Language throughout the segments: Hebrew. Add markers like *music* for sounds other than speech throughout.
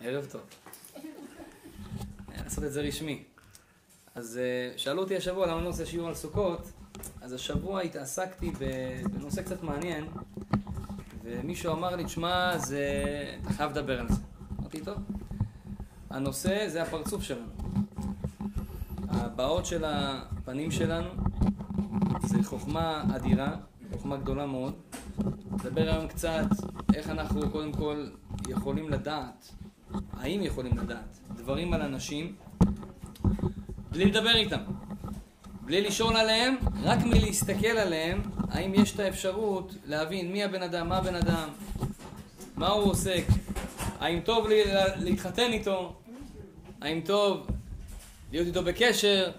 ערב טוב. לעשות את זה רשמי. אז אה, שאלו אותי השבוע למה אני לא עושה שיעור על סוכות, אז השבוע התעסקתי בנושא קצת מעניין, ומישהו אמר לי, תשמע, זה... אתה חייב לדבר על זה. אמרתי, טוב. הנושא זה הפרצוף שלנו. הבעות של הפנים שלנו זה חוכמה אדירה, חוכמה גדולה מאוד. נדבר היום קצת איך אנחנו קודם כל יכולים לדעת, האם יכולים לדעת, דברים על אנשים בלי לדבר איתם, בלי לשאול עליהם, רק מלהסתכל עליהם, האם יש את האפשרות להבין מי הבן אדם, מה הבן אדם, מה הוא עוסק, האם טוב לי להתחתן איתו, האם טוב להיות איתו בקשר,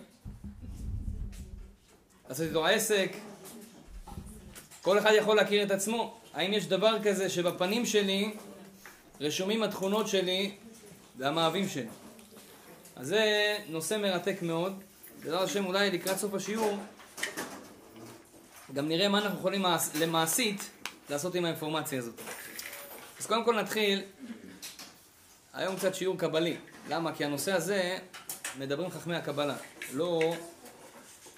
לעשות איתו עסק. כל אחד יכול להכיר את עצמו. האם יש דבר כזה שבפנים שלי רשומים התכונות שלי והמאהבים שלי? אז זה נושא מרתק מאוד. בעזרת השם אולי לקראת סוף השיעור גם נראה מה אנחנו יכולים למעשית לעשות עם האינפורמציה הזאת. אז קודם כל נתחיל היום קצת שיעור קבלי. למה? כי הנושא הזה מדברים חכמי הקבלה. לא...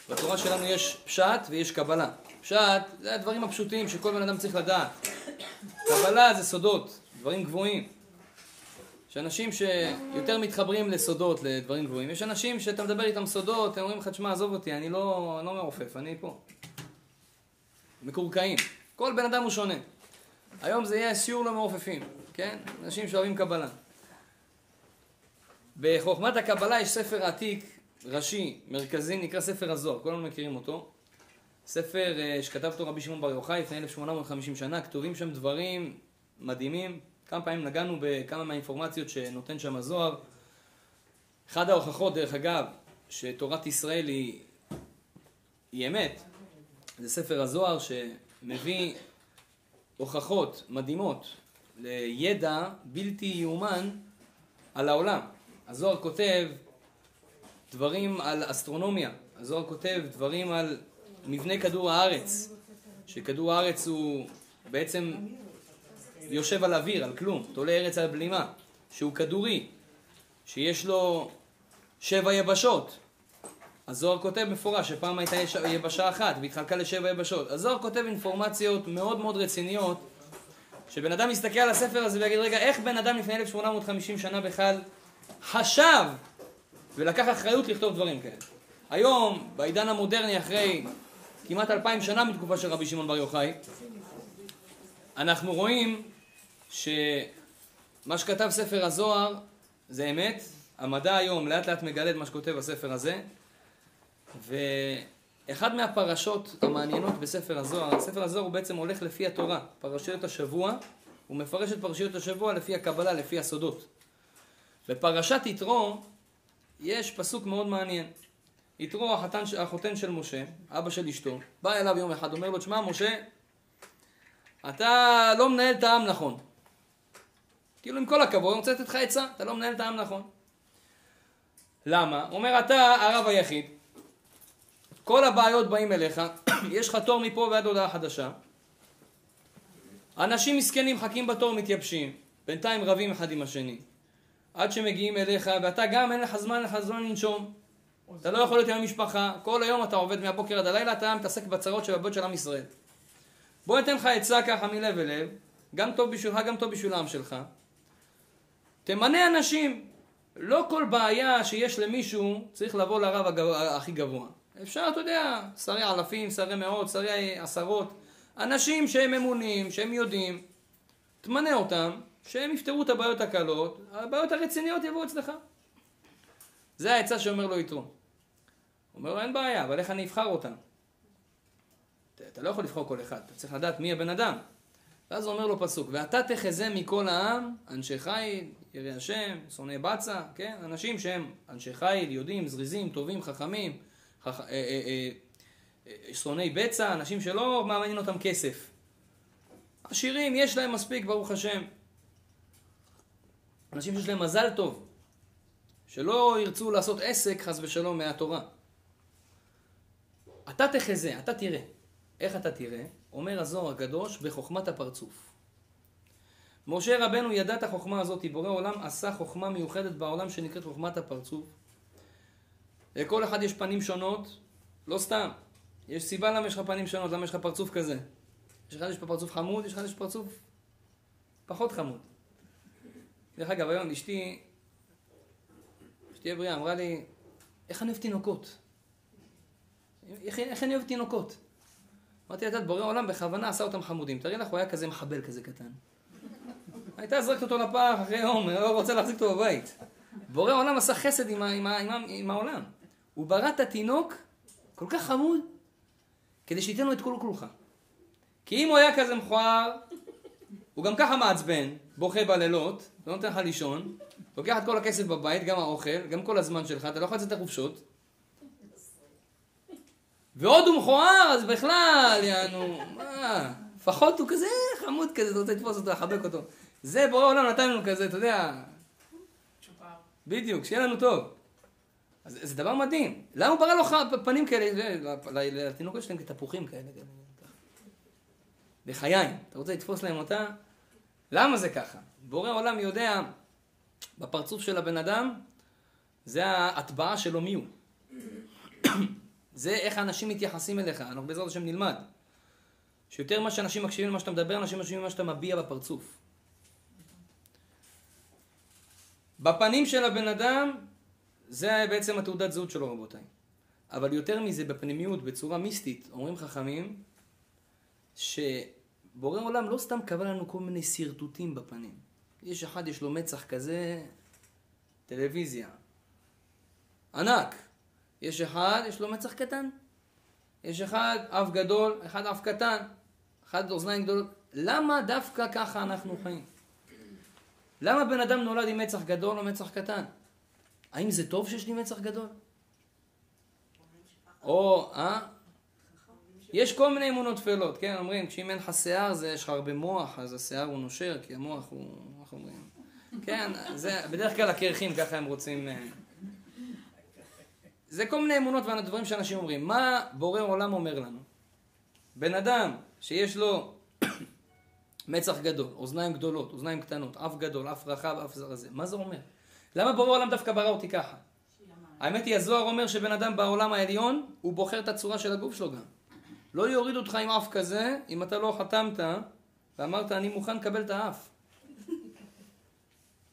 בתורה שלנו יש פשט ויש קבלה. פשט זה הדברים הפשוטים שכל בן אדם צריך לדעת. קבלה זה סודות, דברים גבוהים. יש אנשים שיותר מתחברים לסודות, לדברים גבוהים. יש אנשים שאתה מדבר איתם סודות, הם אומרים לך, תשמע, עזוב אותי, אני לא, אני לא מעופף, אני פה. מקורקעים. כל בן אדם הוא שונה. היום זה יהיה שיעור למעופפים, כן? אנשים שאוהבים קבלה. בחוכמת הקבלה יש ספר עתיק, ראשי, מרכזי, נקרא ספר הזוהר, כולנו מכירים אותו. ספר uh, שכתב אותו רבי שמעון בר יוחאי לפני 1850 שנה, כתובים שם דברים מדהימים. כמה פעמים נגענו בכמה מהאינפורמציות שנותן שם הזוהר. אחד ההוכחות, דרך אגב, שתורת ישראל היא, היא אמת, זה ספר הזוהר שמביא הוכחות מדהימות לידע בלתי יאומן על העולם. הזוהר כותב דברים על אסטרונומיה, הזוהר כותב דברים על מבנה כדור הארץ, שכדור הארץ הוא בעצם יושב על אוויר, על כלום, תולה ארץ על בלימה, שהוא כדורי, שיש לו שבע יבשות. הזוהר כותב מפורש שפעם הייתה יבשה אחת והתחלקה לשבע יבשות. הזוהר כותב אינפורמציות מאוד מאוד רציניות שבן אדם יסתכל על הספר הזה ויגיד רגע איך בן אדם לפני 1850 שנה בכלל חשב ולקח אחריות לכתוב דברים כאלה. היום, בעידן המודרני, אחרי כמעט אלפיים שנה מתקופה של רבי שמעון בר יוחאי, אנחנו רואים שמה שכתב ספר הזוהר זה אמת, המדע היום לאט לאט מגלה את מה שכותב הספר הזה, ואחד מהפרשות המעניינות בספר הזוהר, ספר הזוהר הוא בעצם הולך לפי התורה, פרשיות השבוע, הוא מפרש את פרשיות השבוע לפי הקבלה, לפי הסודות. בפרשת יתרו יש פסוק מאוד מעניין. יתרו החתן, החותן של משה, אבא של אשתו, בא אליו יום אחד, אומר לו, תשמע משה, אתה לא מנהל את העם נכון. כאילו עם כל הכבוד, אני רוצה לתת לך עצה, אתה לא מנהל את העם נכון. למה? הוא אומר, אתה הרב היחיד, כל הבעיות באים אליך, *clears throat* יש לך תור מפה ועד הודעה חדשה. אנשים מסכנים מחכים בתור מתייבשים, בינתיים רבים אחד עם השני. עד שמגיעים אליך, ואתה גם אין לך זמן, אין לך זמן לנשום. אתה לא יכול להיות עם המשפחה, כל היום אתה עובד מהבוקר עד הלילה, אתה מתעסק בצרות של הבית של עם ישראל. בוא ניתן לך עצה ככה מלב אל לב, גם טוב בשבילך, גם טוב בשביל העם שלך. תמנה אנשים. לא כל בעיה שיש למישהו צריך לבוא לרב הגב... הכי גבוה. אפשר, אתה יודע, שרי אלפים, שרי מאות, שרי עשרות. אנשים שהם אמונים, שהם יודעים, תמנה אותם, שהם יפתרו את הבעיות הקלות, הבעיות הרציניות יבואו אצלך. זה העצה שאומר לו יתרו. אומר לו, אין בעיה, אבל איך אני אבחר אותם? אתה לא יכול לבחור כל אחד, אתה צריך לדעת מי הבן אדם. ואז אומר לו פסוק, ואתה תחזה מכל העם, אנשי חיל, יראי השם, שונאי בצע, כן? אנשים שהם אנשי חיל, יודעים, זריזים, טובים, חכמים, חכ... אה, אה, אה, שונאי בצע, אנשים שלא מעניין אותם כסף. עשירים, יש להם מספיק, ברוך השם. אנשים שיש להם מזל טוב, שלא ירצו לעשות עסק, חס ושלום, מהתורה. אתה תחזה, אתה תראה. איך אתה תראה? אומר הזוהר הקדוש בחוכמת הפרצוף. משה רבנו ידע את החוכמה הזאת, בורא עולם עשה חוכמה מיוחדת בעולם שנקראת חוכמת הפרצוף. לכל אחד יש פנים שונות, לא סתם. יש סיבה למה יש לך פנים שונות, למה יש לך פרצוף כזה. יש אחד יש פה פרצוף חמוד, יש אחד יש פרצוף פחות חמוד. דרך אגב, היום אשתי, אשתי הבריאה, אמרה לי, איך אני אוהב תינוקות? איך, איך אני אוהב תינוקות? אמרתי לה, בורא עולם בכוונה עשה אותם חמודים. תראי לך, הוא היה כזה מחבל כזה קטן. הייתה זרקת אותו לפח אחרי יום, לא רוצה להחזיק אותו בבית. בורא עולם עשה חסד עם, עם, עם, עם, העולם. הוא ברא את התינוק כל כך חמוד, כדי שייתן לו את כל כולך. כי אם הוא היה כזה מכוער, הוא גם ככה מעצבן, בוכה בלילות, לא נותן לך לישון, לוקח את כל הכסף בבית, גם האוכל, גם כל הזמן שלך, אתה לא יכול לצאת לחופשות. ועוד הוא מכוער, אז בכלל, יענו, מה, לפחות הוא כזה חמוד כזה, אתה רוצה לתפוס אותו, לחבק אותו. זה בורא עולם נתן לנו כזה, אתה יודע, בדיוק, שיהיה לנו טוב. אז זה דבר מדהים. למה הוא ברא לו פנים כאלה, לתינוקות שלהם כתפוחים כאלה. לחיים. אתה רוצה לתפוס להם אותה? למה זה ככה? בורא עולם יודע, בפרצוף של הבן אדם, זה ההטבעה שלו מי הוא. זה איך האנשים מתייחסים אליך, אנחנו בעזרת השם נלמד. שיותר ממה שאנשים מקשיבים למה שאתה מדבר, אנשים מקשיבים למה שאתה מביע בפרצוף. בפנים של הבן אדם, זה בעצם התעודת זהות שלו רבותיי. אבל יותר מזה, בפנימיות, בצורה מיסטית, אומרים חכמים, שבורא עולם לא סתם קבע לנו כל מיני שרטוטים בפנים. יש אחד, יש לו מצח כזה, טלוויזיה. ענק. יש אחד, יש לו מצח קטן. יש אחד, אף גדול, אחד אף קטן. אחד אוזניים גדולות. למה דווקא ככה אנחנו חיים? למה בן אדם נולד עם מצח גדול או מצח קטן? האם זה טוב שיש לי מצח גדול? או, אה? יש כל מיני אמונות טפלות, כן? אומרים, כשאם אין לך שיער, זה יש לך הרבה מוח, אז השיער הוא נושר, כי המוח הוא, איך אומרים? כן, זה, בדרך כלל הקרחים, ככה הם רוצים... זה כל מיני אמונות ודברים שאנשים אומרים. מה בורא עולם אומר לנו? בן אדם שיש לו *coughs* מצח גדול, אוזניים גדולות, אוזניים קטנות, אף גדול, אף רחב, אף זרזה. מה זה אומר? למה בורא עולם דווקא ברא אותי ככה? האמת היא, הזוהר אומר שבן אדם בעולם העליון, הוא בוחר את הצורה של הגוף שלו גם. לא יוריד אותך עם אף כזה, אם אתה לא חתמת ואמרת, אני מוכן לקבל את האף.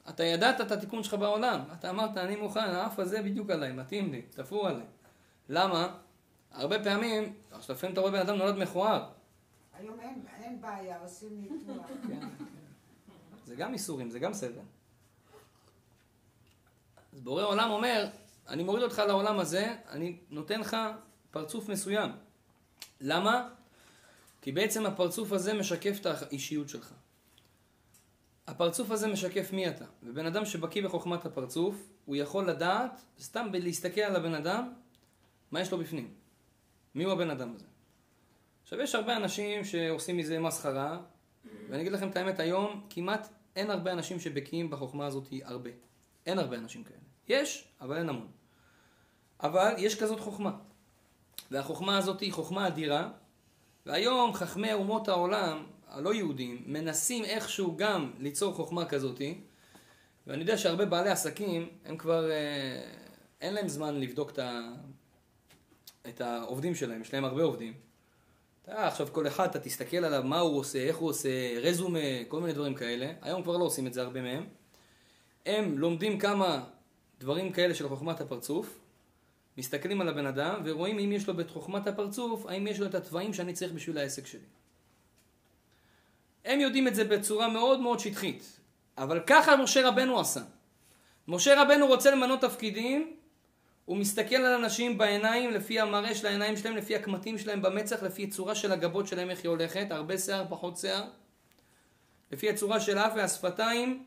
אתה ידעת את התיקון שלך בעולם. אתה אמרת, אני מוכן, האף הזה בדיוק עליי, מתאים לי, תפור עליי. למה? הרבה פעמים, עכשיו לפעמים אתה רואה בן אדם נולד מכוער. היום אין, אין בעיה, עושים ניתוח. *laughs* כן. זה גם איסורים, זה גם סבל. אז בורא עולם אומר, אני מוריד אותך לעולם הזה, אני נותן לך פרצוף מסוים. למה? כי בעצם הפרצוף הזה משקף את האישיות שלך. הפרצוף הזה משקף מי אתה. ובן אדם שבקיא בחוכמת הפרצוף, הוא יכול לדעת, סתם להסתכל על הבן אדם, מה יש לו בפנים. מי הוא הבן אדם הזה. עכשיו, יש הרבה אנשים שעושים מזה מסחרה, ואני אגיד לכם את האמת, היום כמעט אין הרבה אנשים שבקיאים בחוכמה הזאת הרבה. אין הרבה אנשים כאלה. יש, אבל אין המון. אבל יש כזאת חוכמה. והחוכמה הזאת היא חוכמה אדירה, והיום חכמי אומות העולם, הלא יהודים, מנסים איכשהו גם ליצור חוכמה כזאת, ואני יודע שהרבה בעלי עסקים, הם כבר, אה, אין להם זמן לבדוק את, ה, את העובדים שלהם, יש להם הרבה עובדים. אתה עכשיו כל אחד, אתה תסתכל עליו, מה הוא עושה, איך הוא עושה, רזומה, כל מיני דברים כאלה. היום כבר לא עושים את זה הרבה מהם. הם לומדים כמה דברים כאלה של חוכמת הפרצוף, מסתכלים על הבן אדם ורואים אם יש לו בחוכמת הפרצוף, האם יש לו את התוואים שאני צריך בשביל העסק שלי. הם יודעים את זה בצורה מאוד מאוד שטחית, אבל ככה משה רבנו עשה. משה רבנו רוצה למנות תפקידים, הוא מסתכל על אנשים בעיניים, לפי המראה של העיניים שלהם, לפי הקמטים שלהם במצח, לפי הצורה של הגבות שלהם, איך היא הולכת, הרבה שיער, פחות שיער, לפי הצורה של האף והשפתיים,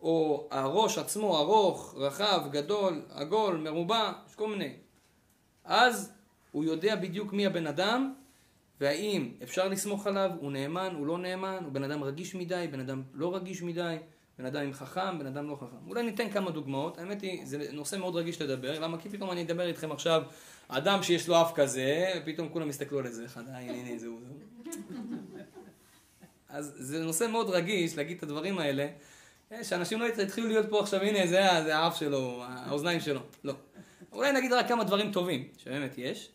או הראש עצמו ארוך, רחב, גדול, עגול, מרובע, יש כל מיני. אז הוא יודע בדיוק מי הבן אדם, והאם אפשר לסמוך עליו, הוא נאמן, הוא לא נאמן, הוא בן אדם רגיש מדי, בן אדם לא רגיש מדי, בן אדם עם חכם, בן אדם לא חכם. אולי ניתן כמה דוגמאות, האמת היא, זה נושא מאוד רגיש לדבר, למה? כי פתאום אני אדבר איתכם עכשיו, אדם שיש לו אף כזה, ופתאום כולם יסתכלו על איזה אחד, אה, הנה, הנה, זהו, זהו. *laughs* אז זה נושא מאוד רגיש להגיד את הדברים האלה, אה, שאנשים לא יתחילו להיות פה עכשיו, הנה, זה, זה האף שלו, האוזניים שלו. לא. אולי נגיד רק כמה דברים טובים, שבאמת יש,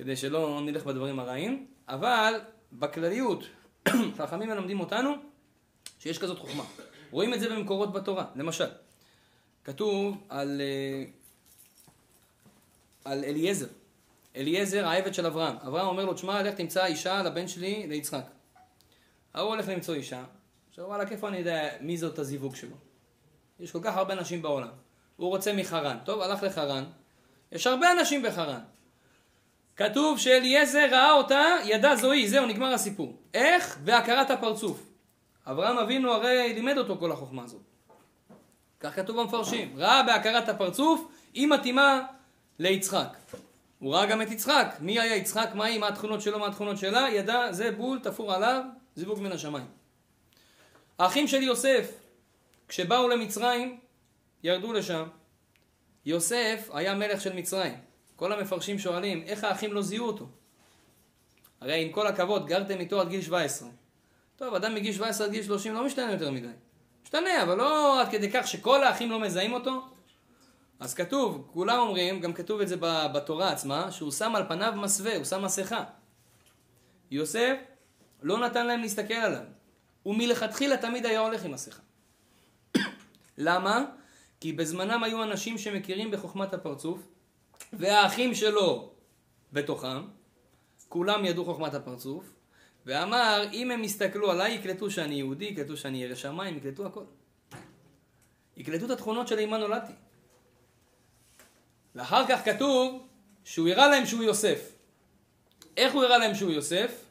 כדי שלא נלך בדברים הרעים, אבל בכלליות, *clears throat* חכמים מלמדים אותנו שיש כזאת חוכמה. רואים את זה במקורות בתורה, למשל. כתוב על, אה, על אליעזר. אליעזר, העבד של אברהם. אברהם אומר לו, תשמע, לך תמצא אישה לבן שלי, ליצחק. ההוא הולך למצוא אישה. עכשיו, וואלה, איפה אני יודע מי זאת הזיווג שלו? יש כל כך הרבה נשים בעולם. הוא רוצה מחרן. טוב, הלך לחרן. יש הרבה אנשים בחרן. כתוב שאליעזר ראה אותה, ידע זוהי, זהו, נגמר הסיפור. איך? בהכרת הפרצוף. אברהם אבינו הרי לימד אותו כל החוכמה הזאת. כך כתוב במפרשים. ראה בהכרת הפרצוף, היא מתאימה ליצחק. הוא ראה גם את יצחק. מי היה יצחק? מה היא? מה התכונות שלו? מה התכונות שלה? ידע, זה בול, תפור עליו, זיווג מן השמיים. האחים של יוסף, כשבאו למצרים, ירדו לשם. יוסף היה מלך של מצרים. כל המפרשים שואלים, איך האחים לא זיהו אותו? הרי עם כל הכבוד, גרתם איתו עד גיל 17. טוב, אדם מגיל 17 עד גיל 30 לא משתנה יותר מדי. משתנה, אבל לא עד כדי כך שכל האחים לא מזהים אותו. אז כתוב, כולם אומרים, גם כתוב את זה בתורה עצמה, שהוא שם על פניו מסווה, הוא שם מסכה. יוסף לא נתן להם להסתכל עליו. הוא מלכתחילה תמיד היה הולך עם מסכה. *coughs* למה? כי בזמנם היו אנשים שמכירים בחוכמת הפרצוף, והאחים שלו בתוכם, כולם ידעו חוכמת הפרצוף, ואמר, אם הם יסתכלו עליי, יקלטו שאני יהודי, יקלטו שאני ירא שמיים, יקלטו הכל. יקלטו את התכונות של אימה נולדתי. ואחר כך כתוב שהוא הראה להם שהוא יוסף. איך הוא הראה להם שהוא יוסף?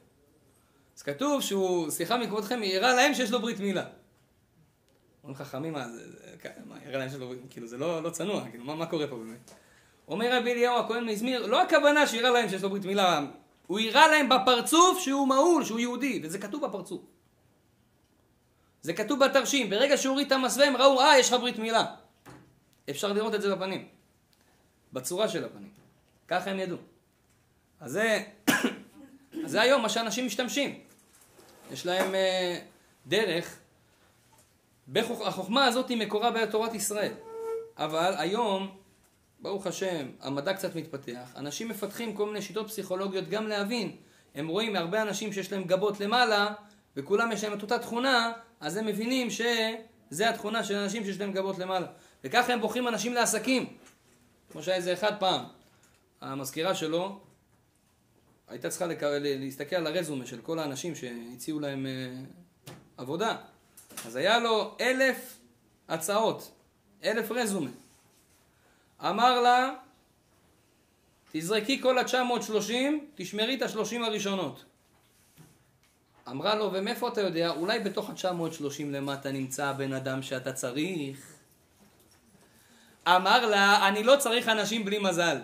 אז כתוב שהוא, סליחה מכבודכם, הראה להם שיש לו ברית מילה. אומרים חכמים, מה, זה, מה, הראה להם שיש לו ברית, כאילו זה לא, לא צנוע, כאילו, מה, מה קורה פה באמת? אומר רבי אליהו הכהן מזמיר, לא הכוונה שהראה להם שיש לו ברית מילה, הוא הראה להם בפרצוף שהוא מהול, שהוא יהודי, וזה כתוב בפרצוף. זה כתוב בתרשים, ברגע שהוא הוריד את המסווה הם ראו, אה, יש לך ברית מילה. אפשר לראות את זה בפנים. בצורה של הפנים. ככה הם ידעו. אז זה, *coughs* אז זה היום מה שאנשים משתמשים. יש להם אה, דרך, בחוכ... החוכמה הזאת היא מקורה בתורת ישראל. אבל היום, ברוך השם, המדע קצת מתפתח, אנשים מפתחים כל מיני שיטות פסיכולוגיות גם להבין. הם רואים מהרבה אנשים שיש להם גבות למעלה, וכולם יש להם את אותה תכונה, אז הם מבינים שזה התכונה של אנשים שיש להם גבות למעלה. וככה הם בוחרים אנשים לעסקים. כמו שהיה איזה אחד פעם, המזכירה שלו הייתה צריכה לק... להסתכל על הרזומה של כל האנשים שהציעו להם אה, עבודה. אז היה לו אלף הצעות, אלף רזומה. אמר לה, תזרקי כל ה-930, תשמרי את ה-30 הראשונות. אמרה לו, ומאיפה אתה יודע? אולי בתוך ה-930 למטה נמצא הבן אדם שאתה צריך? אמר לה, אני לא צריך אנשים בלי מזל.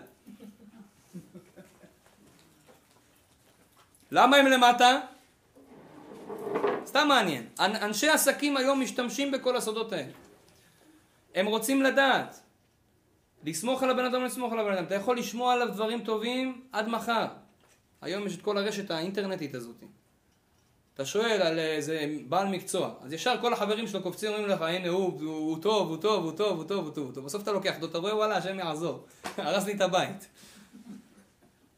למה הם למטה? סתם מעניין. אנ- אנשי עסקים היום משתמשים בכל הסודות האלה. הם רוצים לדעת. לסמוך על הבן אדם לסמוך על הבן אדם. אתה יכול לשמוע עליו דברים טובים עד מחר. היום יש את כל הרשת האינטרנטית הזאת. אתה שואל על איזה בעל מקצוע, אז ישר כל החברים שלו קופצים אומרים לך, הנה הוא, הוא טוב, הוא טוב, הוא טוב, הוא טוב, הוא טוב, הוא טוב. בסוף אתה לוקח אותו, אתה רואה, וואלה, השם יעזור. *laughs* הרס לי את הבית.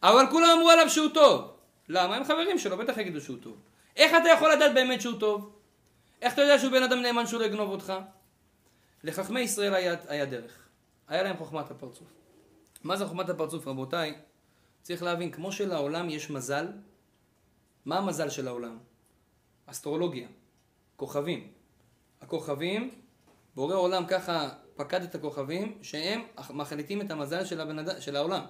אבל כולם אמרו עליו שהוא טוב. למה? הם חברים שלו, בטח יגידו שהוא טוב. איך אתה יכול לדעת באמת שהוא טוב? איך אתה יודע שהוא בן אדם נאמן שהוא לא יגנוב אותך? לחכמי ישראל היה, היה דרך. היה להם חוכמת הפרצוף. מה זה חוכמת הפרצוף, רבותיי? צריך להבין, כמו שלעולם יש מזל, מה המזל של העולם? אסטרולוגיה, כוכבים. הכוכבים, בורא עולם ככה פקד את הכוכבים, שהם מחליטים את המזל של, הבנד... של העולם.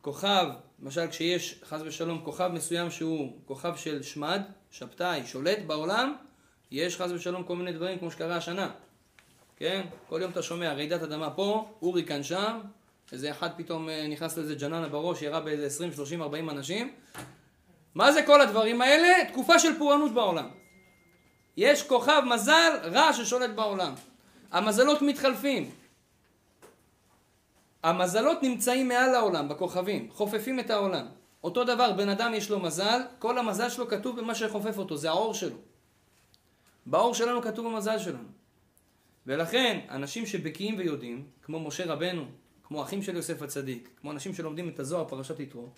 כוכב, למשל כשיש חס ושלום כוכב מסוים שהוא כוכב של שמד, שבתאי, שולט בעולם, יש חס ושלום כל מיני דברים כמו שקרה השנה. כן? כל יום אתה שומע רעידת אדמה פה, הוריקן שם, איזה אחד פתאום אה, נכנס לאיזה ג'ננה בראש, ירה באיזה 20, 30, 40 אנשים. מה זה כל הדברים האלה? תקופה של פורענות בעולם. יש כוכב מזל רע ששולט בעולם. המזלות מתחלפים. המזלות נמצאים מעל העולם, בכוכבים, חופפים את העולם. אותו דבר, בן אדם יש לו מזל, כל המזל שלו כתוב במה שחופף אותו, זה האור שלו. באור שלנו כתוב המזל שלנו. ולכן, אנשים שבקיאים ויודעים, כמו משה רבנו, כמו אחים של יוסף הצדיק, כמו אנשים שלומדים את הזוהר, פרשת יתרו,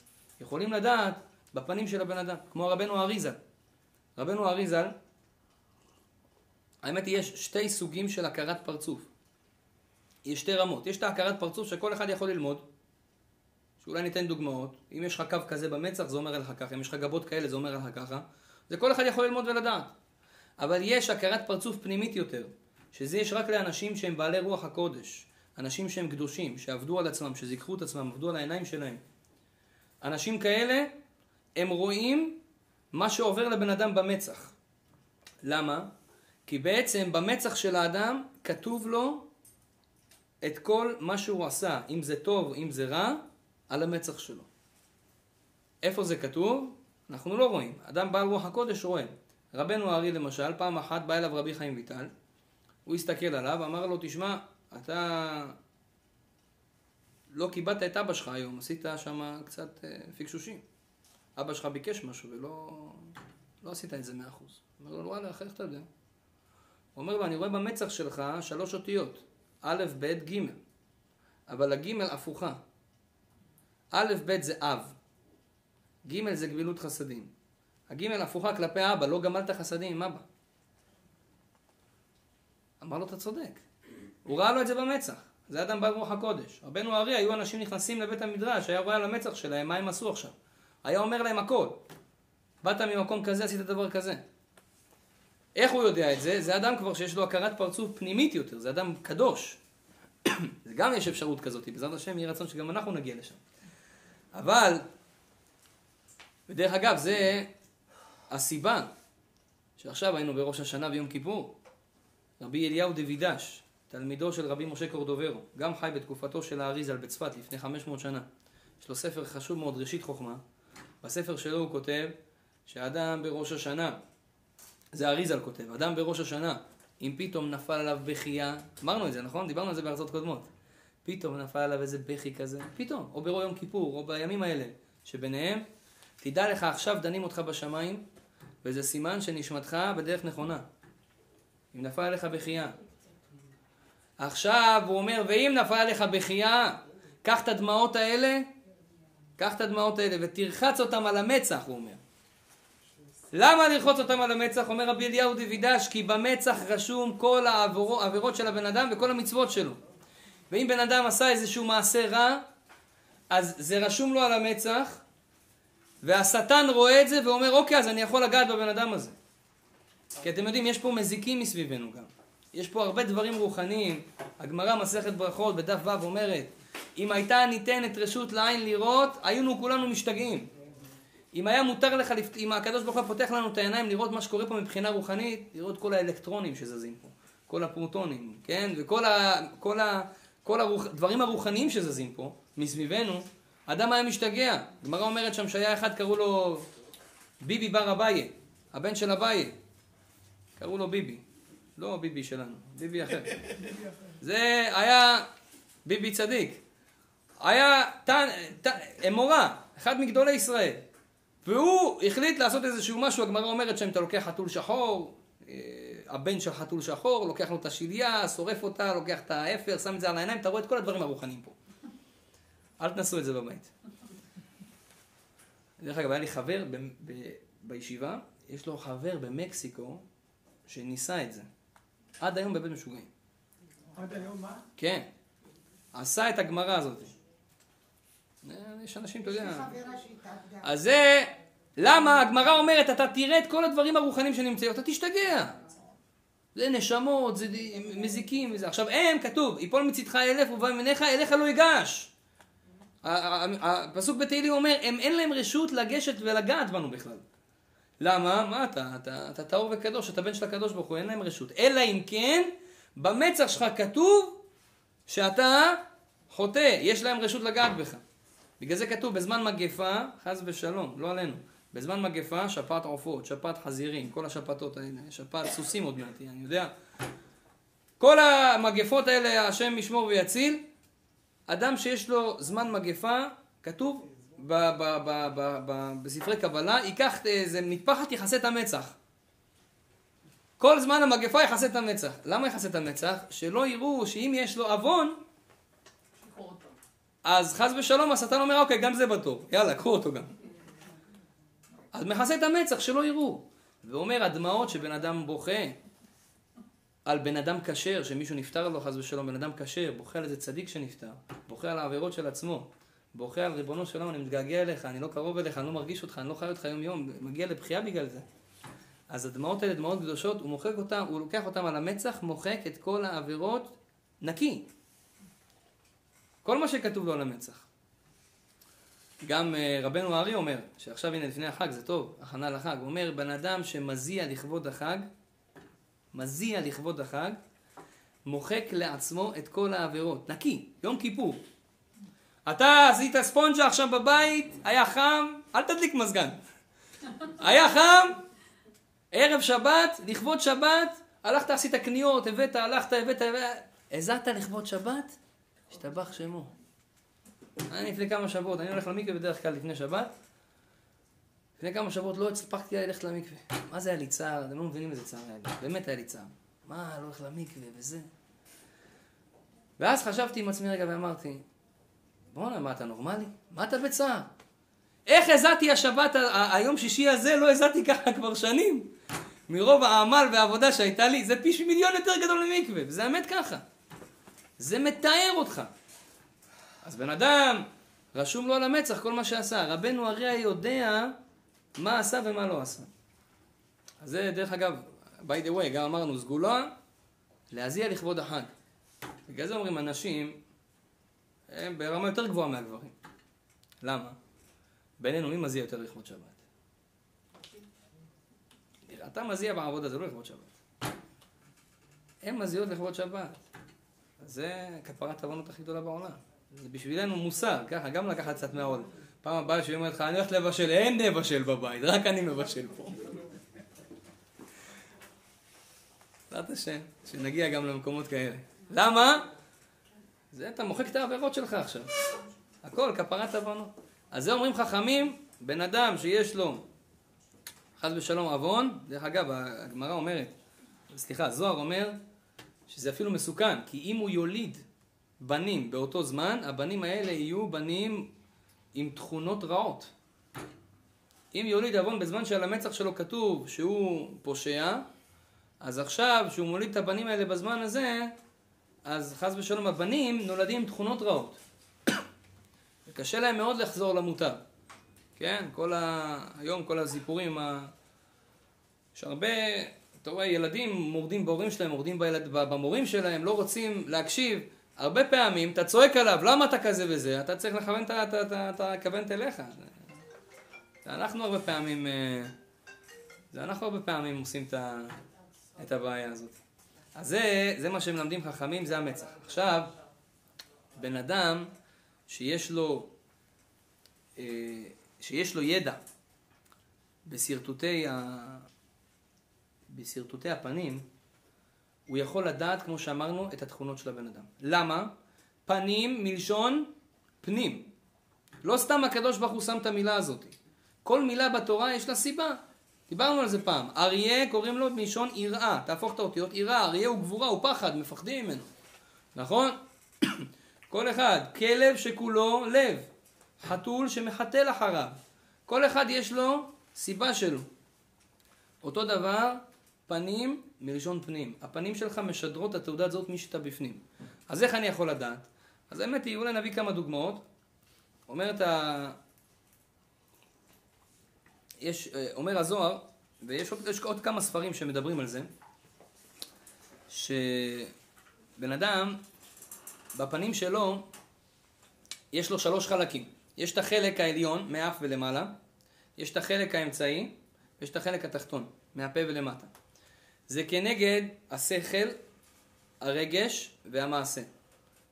יכולים לדעת בפנים של הבן אדם, כמו רבנו אריזה. רבנו אריזה, האמת היא, יש שתי סוגים של הכרת פרצוף. יש שתי רמות. יש את ההכרת פרצוף שכל אחד יכול ללמוד, שאולי ניתן דוגמאות. אם יש לך קו כזה במצח, זה אומר עליך ככה. אם יש לך גבות כאלה, זה אומר עליך ככה. זה כל אחד יכול ללמוד ולדעת. אבל יש הכרת פרצוף פנימית יותר, שזה יש רק לאנשים שהם בעלי רוח הקודש. אנשים שהם קדושים, שעבדו על עצמם, שזיככו את עצמם, עבדו על העיניים שלהם. אנשים כאלה, הם רואים מה שעובר לבן אדם במצח. למה? כי בעצם במצח של האדם כתוב לו את כל מה שהוא עשה, אם זה טוב, אם זה רע, על המצח שלו. איפה זה כתוב? אנחנו לא רואים. אדם בעל רוח הקודש רואה. רבנו הארי למשל, פעם אחת בא אליו רבי חיים ויטל, הוא הסתכל עליו, אמר לו, תשמע, אתה לא קיבלת את אבא שלך היום, עשית שם קצת אה, פיקשושים. אבא שלך ביקש משהו ולא לא עשית את זה מאה אחוז. אמר לו, וואלה, איך אתה יודע? הוא אומר לו, אני רואה במצח שלך שלוש אותיות, א', ב', ג', אבל הג' הפוכה. א', ב' זה אב, ג' זה גמילות חסדים. הג' הפוכה כלפי אבא, לא גמלת חסדים עם אבא. אמר לו, אתה צודק. הוא ראה לו את זה במצח. זה אדם בעל רוח הקודש. רבנו הארי, היו אנשים נכנסים לבית המדרש, היה רואה על המצח שלהם מה הם עשו עכשיו. היה אומר להם הכל. באת ממקום כזה, עשית דבר כזה. איך הוא יודע את זה? זה אדם כבר שיש לו הכרת פרצוף פנימית יותר, זה אדם קדוש. *coughs* זה גם יש אפשרות כזאת, בעזרת השם יהי רצון שגם אנחנו נגיע לשם. אבל, ודרך אגב, זה הסיבה שעכשיו היינו בראש השנה ויום כיפור. רבי אליהו דוידש, תלמידו של רבי משה קורדוברו, גם חי בתקופתו של האריזל בצפת לפני 500 שנה. יש לו ספר חשוב מאוד, ראשית חוכמה. בספר שלו הוא כותב שאדם בראש השנה, זה אריזל כותב, אדם בראש השנה, אם פתאום נפל עליו בכייה, אמרנו את זה, נכון? דיברנו על זה בארצות קודמות. פתאום נפל עליו איזה בכי כזה, פתאום, או ברור יום כיפור, או בימים האלה שביניהם, תדע לך עכשיו דנים אותך בשמיים, וזה סימן שנשמתך בדרך נכונה. אם נפל עליך בכייה. עכשיו הוא אומר, ואם נפל עליך בכייה, קח את הדמעות האלה, קח את הדמעות האלה ותרחץ אותם על המצח, הוא אומר. למה לרחוץ אותם על המצח? אומר רבי אליהו דוידש, כי במצח רשום כל העבירות של הבן אדם וכל המצוות שלו. ואם בן אדם עשה איזשהו מעשה רע, אז זה רשום לו על המצח, והשטן רואה את זה ואומר, אוקיי, אז אני יכול לגעת בבן אדם הזה. כי אתם יודעים, יש פה מזיקים מסביבנו גם. יש פה הרבה דברים רוחניים. הגמרא מסכת ברכות בדף ו' אומרת, אם הייתה ניתנת רשות לעין לראות, היינו כולנו משתגעים. אם היה מותר לך, אם הקדוש ברוך הוא פותח לנו את העיניים לראות מה שקורה פה מבחינה רוחנית, לראות כל האלקטרונים שזזים פה, כל הפרוטונים, כן? וכל ה, כל ה, כל הדברים הרוחניים שזזים פה, מסביבנו, אדם היה משתגע. גמרא אומרת שם שהיה אחד, קראו לו ביבי בר אביי, הבן של אביי. קראו לו ביבי. לא ביבי שלנו, ביבי אחר. *laughs* זה היה ביבי צדיק. היה אמורה, אחד מגדולי ישראל. והוא החליט לעשות איזשהו משהו, הגמרא אומרת שאם אתה לוקח חתול שחור, אה, הבן של חתול שחור, לוקח לו את השליה, שורף אותה, לוקח את האפר, שם את זה על העיניים, אתה רואה את כל הדברים הרוחניים פה. אל תנסו את זה בבית. דרך אגב, היה לי חבר ב- ב- בישיבה, יש לו חבר במקסיקו שניסה את זה. עד היום בבית משוגעים. עד היום מה? כן. עשה את הגמרא הזאת. אה, יש אנשים, אתה יודע... אז זה, למה הגמרא אומרת, אתה תראה את כל הדברים הרוחניים שנמצאים, אתה תשתגע. זה נשמות, זה מזיקים וזה. עכשיו הם, כתוב, יפול מצדך אלף ובא ממניך, אליך לא ייגש. הפסוק בתהילים אומר, הם אין להם רשות לגשת ולגעת בנו בכלל. למה? מה אתה? אתה, אתה טהור וקדוש, אתה בן של הקדוש ברוך הוא, אין להם רשות. אלא אם כן, במצח שלך כתוב שאתה חוטא, יש להם רשות לגעת בך. בגלל זה כתוב בזמן מגפה, חס ושלום, לא עלינו. בזמן מגפה, שפעת עופות, שפעת חזירים, כל השפעתות האלה, שפעת סוסים עוד מעט, אני יודע. כל המגפות האלה, השם ישמור ויציל. אדם שיש לו זמן מגפה, כתוב, ב- ב- ב- ב- ב- בספרי קבלה, ייקח איזה מטפחת יכסה את המצח. כל זמן המגפה יכסה את המצח. למה יכסה את המצח? שלא יראו שאם יש לו עוון. אז חס ושלום השטן אומר, אוקיי, גם זה בתור, יאללה, קחו אותו גם. אז מכסה את המצח, שלא יראו. ואומר, הדמעות שבן אדם בוכה על בן אדם כשר, שמישהו נפטר לו חס ושלום, בן אדם כשר, בוכה על איזה צדיק שנפטר, בוכה על העבירות של עצמו, בוכה על ריבונו של עולם, אני מתגעגע אליך, אני לא קרוב אליך, אני לא מרגיש אותך, אני לא חי אותך יום יום, מגיע לבכייה בגלל זה. אז הדמעות האלה דמעות קדושות, הוא מוחק אותם, הוא לוקח אותם על המצח, מוחק את כל העבירות נקי. כל מה שכתוב לו על המצח. גם אה, רבנו הארי אומר, שעכשיו הנה לפני החג, זה טוב, הכנה לחג, הוא אומר, בן אדם שמזיע לכבוד החג, מזיע לכבוד החג, מוחק לעצמו את כל העבירות. נקי, יום כיפור. אתה עשית ספונג'ה עכשיו בבית, היה חם, אל תדליק מזגן. *laughs* היה חם, ערב שבת, לכבוד שבת, הלכת עשית קניות, הבאת, הלכת, הבאת, הזעת לכבוד שבת, השתבח שמו. אני לפני כמה שבועות, אני הולך למקווה בדרך כלל לפני שבת. לפני כמה שבועות לא הספקתי ללכת למקווה. מה זה היה לי צער? אתם לא מבינים איזה צער היה לי. באמת היה לי צער. מה, לא הולך למקווה וזה. ואז חשבתי עם עצמי רגע ואמרתי, בואנה, מה אתה נורמלי? מה אתה בצער? איך הזעתי השבת, היום שישי הזה, לא הזעתי ככה כבר שנים. מרוב העמל והעבודה שהייתה לי, זה פי מיליון יותר גדול ממקווה, וזה האמת ככה. זה מתאר אותך. אז בן אדם, רשום לו על המצח כל מה שעשה. רבנו הרי יודע מה עשה ומה לא עשה. אז זה דרך אגב, by the way, גם אמרנו סגולה, להזיע לכבוד החג. בגלל זה אומרים אנשים, הם ברמה יותר גבוהה מהגברים. למה? בינינו מי מזיע יותר לכבוד שבת? אתה מזיע בעבודה, זה לא לכבוד שבת. הם מזיעות לכבוד שבת. זה כפרת עוונות הכי גדולה בעולם. זה בשבילנו מוסר, ככה, גם לקחת קצת מהעול. פעם הבאה שהיא אומרת לך, אני הולך לבשל, אין נבשל בבית, רק אני מבשל פה. בעזרת השם, שנגיע גם למקומות כאלה. למה? זה אתה מוחק את העבירות שלך עכשיו. הכל, כפרת עוונות. אז זה אומרים חכמים, בן אדם שיש לו, חס ושלום עוון, דרך אגב, הגמרא אומרת, סליחה, הזוהר אומר, שזה אפילו מסוכן, כי אם הוא יוליד בנים באותו זמן, הבנים האלה יהיו בנים עם תכונות רעות. אם יוליד עוון בזמן שעל המצח שלו כתוב שהוא פושע, אז עכשיו, שהוא מוליד את הבנים האלה בזמן הזה, אז חס ושלום הבנים נולדים עם תכונות רעות. וקשה להם מאוד לחזור למוטב. כן? כל ה... היום כל הסיפורים, ה... יש הרבה, אתה רואה, ילדים מורדים בהורים שלהם, מורדים בילד... במורים שלהם, לא רוצים להקשיב. הרבה פעמים אתה צועק עליו, למה אתה כזה וזה? אתה צריך לכוון את ה- את ה- את ה- את הכוונת אליך. זה אנחנו הרבה פעמים, אה, זה אנחנו הרבה פעמים עושים. את הבעיה הזאת. אז זה, זה מה שמלמדים חכמים, זה המצח. עכשיו, בן אדם שיש לו, אה, שיש לו ידע בשרטוטי, ה... בשרטוטי הפנים, הוא יכול לדעת, כמו שאמרנו, את התכונות של הבן אדם. למה? פנים מלשון פנים. לא סתם הקדוש ברוך הוא שם את המילה הזאת. כל מילה בתורה יש לה סיבה. דיברנו על זה פעם. אריה קוראים לו מלשון יראה. תהפוך את האותיות יראה. אריה הוא גבורה, הוא פחד, מפחדים ממנו. נכון? *coughs* כל אחד. כלב שכולו לב. חתול שמחתל אחריו. כל אחד יש לו סיבה שלו. אותו דבר, פנים מלשון פנים. הפנים שלך משדרות את התעודת זהות מי שאתה בפנים. אז איך אני יכול לדעת? אז האמת היא, אולי נביא כמה דוגמאות. אומרת ה... יש, אה, אומר הזוהר, ויש עוד, עוד כמה ספרים שמדברים על זה, שבן אדם, בפנים שלו, יש לו שלוש חלקים. יש את החלק העליון, מאף ולמעלה, יש את החלק האמצעי, ויש את החלק התחתון, מהפה ולמטה. זה כנגד השכל, הרגש והמעשה.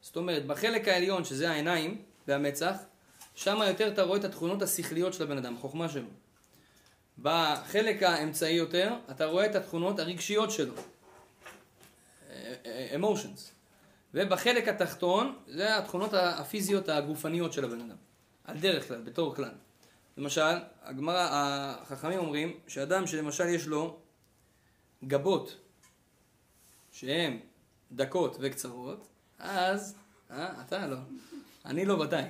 זאת אומרת, בחלק העליון, שזה העיניים והמצח, שם יותר אתה רואה את התכונות השכליות של הבן אדם, החוכמה שלו. בחלק האמצעי יותר, אתה רואה את התכונות הרגשיות שלו. emotions. ובחלק התחתון, זה התכונות הפיזיות הגופניות של הבן אדם. על דרך כלל, בתור כלל. למשל, הגמרא, החכמים אומרים שאדם שלמשל יש לו גבות שהן דקות וקצרות, אז, אה, אתה לא, אני לא ודאי.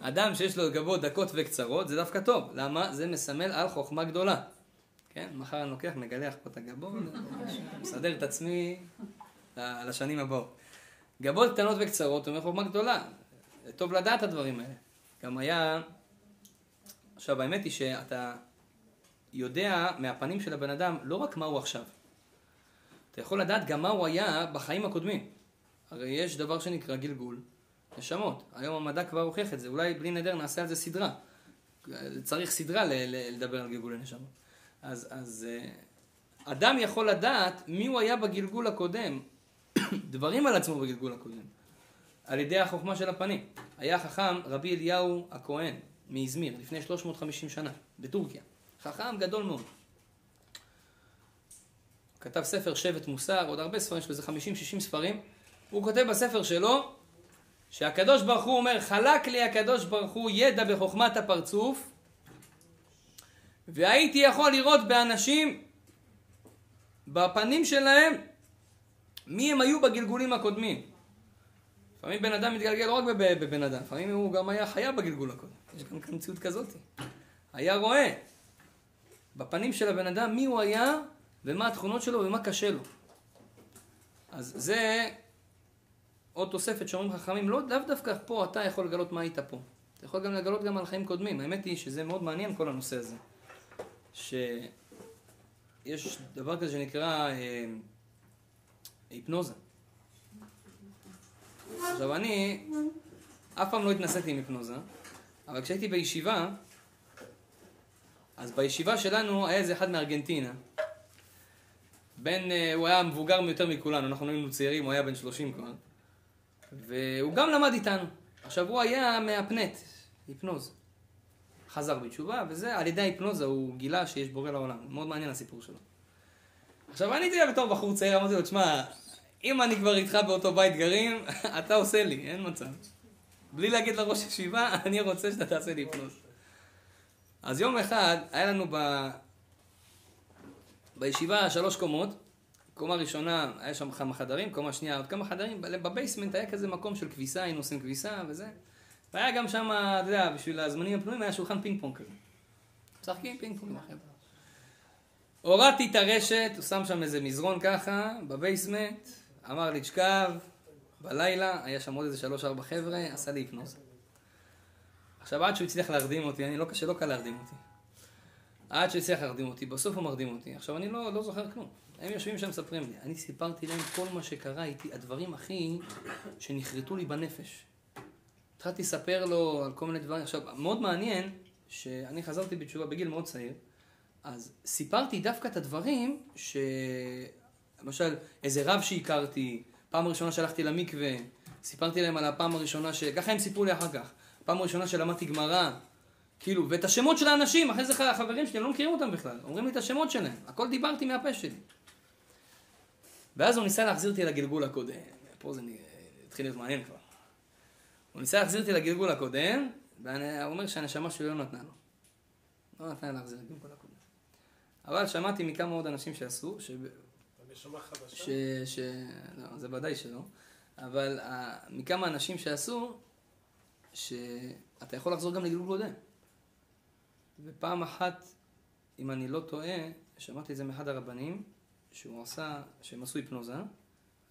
אדם שיש לו גבות דקות וקצרות זה דווקא טוב, למה? זה מסמל על חוכמה גדולה. כן, מחר אני לוקח, מגלח פה את הגבות, מסדר את עצמי לשנים הבאות. גבות קטנות וקצרות אומר חוכמה גדולה, זה טוב לדעת את הדברים האלה. גם היה, עכשיו האמת היא שאתה יודע מהפנים של הבן אדם לא רק מה הוא עכשיו, אתה יכול לדעת גם מה הוא היה בחיים הקודמים. הרי יש דבר שנקרא גלגול נשמות. היום המדע כבר הוכיח את זה, אולי בלי נדר נעשה על זה סדרה. צריך סדרה לדבר על גלגולי נשמות. אז, אז אה, אדם יכול לדעת מי הוא היה בגלגול הקודם, *coughs* דברים על עצמו בגלגול הקודם, על ידי החוכמה של הפנים. היה חכם רבי אליהו הכהן מאזמיר לפני 350 שנה, בטורקיה. חכם גדול מאוד. כתב ספר שבט מוסר, עוד הרבה ספרים, יש לו איזה 50-60 ספרים. הוא כותב בספר שלו שהקדוש ברוך הוא אומר, חלק לי הקדוש ברוך הוא ידע בחוכמת הפרצוף, והייתי יכול לראות באנשים, בפנים שלהם, מי הם היו בגלגולים הקודמים. לפעמים בן אדם מתגלגל לא רק בבן אדם, לפעמים הוא גם היה חיה בגלגול הקודם. יש גם כאן מציאות כזאת. היה רואה בפנים של הבן אדם מי הוא היה ומה התכונות שלו ומה קשה לו. אז זה עוד תוספת שאומרים חכמים, לא לאו דווקא פה אתה יכול לגלות מה היית פה. אתה יכול גם לגלות גם על חיים קודמים. האמת היא שזה מאוד מעניין כל הנושא הזה. שיש דבר כזה שנקרא אה, היפנוזה. עכשיו אני אף פעם לא התנסיתי עם היפנוזה, אבל כשהייתי בישיבה, אז בישיבה שלנו היה איזה אחד מארגנטינה. בן, אה, הוא היה מבוגר יותר מכולנו, אנחנו היינו צעירים, הוא היה בן 30 כבר. והוא גם למד איתנו. עכשיו הוא היה מהפנט, היפנוז. חזר בתשובה, וזה על ידי ההיפנוזה הוא גילה שיש בורא לעולם. מאוד מעניין הסיפור שלו. עכשיו אני הייתי בתור בחור צעיר, אמרתי לו, תשמע, אם אני כבר איתך באותו בית גרים, *laughs* אתה עושה לי, אין מצב. בלי להגיד לראש ישיבה, *laughs* אני רוצה שאתה תעשה לי היפנוז. אז יום אחד, היה לנו ב... בישיבה שלוש קומות, קומה ראשונה, היה שם כמה חדרים, קומה שנייה עוד כמה חדרים, בבייסמנט היה כזה מקום של כביסה, היינו עושים כביסה וזה. והיה גם שם, אתה יודע, בשביל הזמנים הפנויים היה שולחן פינג פונג כזה. משחקים פינג פונג עם החבר'ה. הורדתי את הרשת, הוא שם שם איזה מזרון ככה, ב basement, אמר לי, תשכב, בלילה, היה שם עוד איזה שלוש-ארבע חבר'ה, עשה לי היפנוזה. עכשיו, עד שהוא הצליח להרדים אותי, אני לא קשה, לא קל להרדים אותי. עד שהוא הצליח להרדים אותי, בסוף הוא מרדים אותי. עכשיו, אני לא, לא זוכר כלום. הם יושבים שם, מספרים לי. אני סיפרתי להם כל מה שקרה איתי, הדברים הכי שנחרטו לי בנפש. התחלתי לספר לו על כל מיני דברים. עכשיו, מאוד מעניין, שאני חזרתי בתשובה בגיל מאוד צעיר, אז סיפרתי דווקא את הדברים ש... למשל, איזה רב שהכרתי, פעם ראשונה שהלכתי למקווה, סיפרתי להם על הפעם הראשונה ש... ככה הם סיפרו לי אחר כך. פעם ראשונה שלמדתי גמרא, כאילו, ואת השמות של האנשים, אחרי זה החברים שלי, הם לא מכירים אותם בכלל, אומרים לי את השמות שלהם, הכל דיברתי מהפה שלי. ואז הוא ניסה להחזיר אותי לגלגול הקודם, פה זה התחיל להיות מעניין כבר. הוא ניסה להחזיר אותי לגלגול הקודם, והוא אומר שהנשמה שלי לא נתנה לו. לא נתנה לי להחזיר לגלגול הקודם. אבל שמעתי מכמה עוד אנשים שעשו, ש... הנשמה חדשה? ש... ש... לא, זה ודאי שלא. אבל uh, מכמה אנשים שעשו, שאתה יכול לחזור גם לגלגול קודם. ופעם אחת, אם אני לא טועה, שמעתי את זה מאחד הרבנים, שהוא עשה, שהם עשו היפנוזה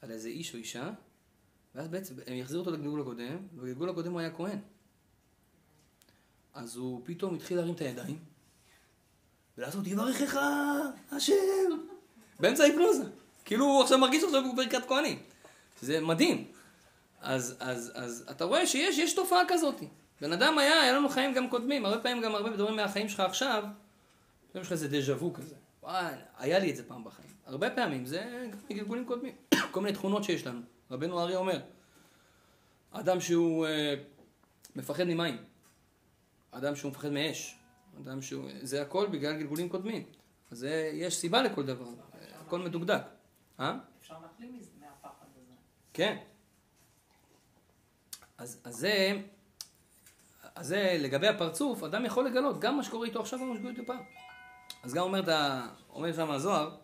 על איזה איש או אישה, ואז בעצם הם יחזירו אותו לגלגול הקודם, ובגלגול הקודם הוא היה כהן. אז הוא פתאום התחיל להרים את הידיים, ולעשות יברכך השם, באמצע ההיפנוזה. כאילו הוא עכשיו מרגיש עכשיו הוא ברכת כהנים. זה מדהים. אז, אז, אז אתה רואה שיש יש תופעה כזאת. בן אדם היה, היה לנו חיים גם קודמים, הרבה פעמים גם הרבה דברים מהחיים שלך עכשיו, יש לך איזה דז'ה וו כזה. וואי, היה לי את זה פעם בחיים. הרבה פעמים, זה גלגולים קודמים. *coughs* כל מיני תכונות שיש לנו. רבנו אריה אומר, אדם שהוא אה, מפחד ממים, אדם שהוא מפחד מאש, אדם שהוא... זה הכל בגלל גלגולים קודמים. אז יש סיבה לכל דבר, הכל מדוקדק. אה? אפשר להחלים מהפחד הזה. כן. אז, אז זה, אז זה לגבי הפרצוף, אדם יכול לגלות גם מה שקורה איתו עכשיו ומה שקורה איתו פעם. אז גם אומרת, אומר שם הזוהר,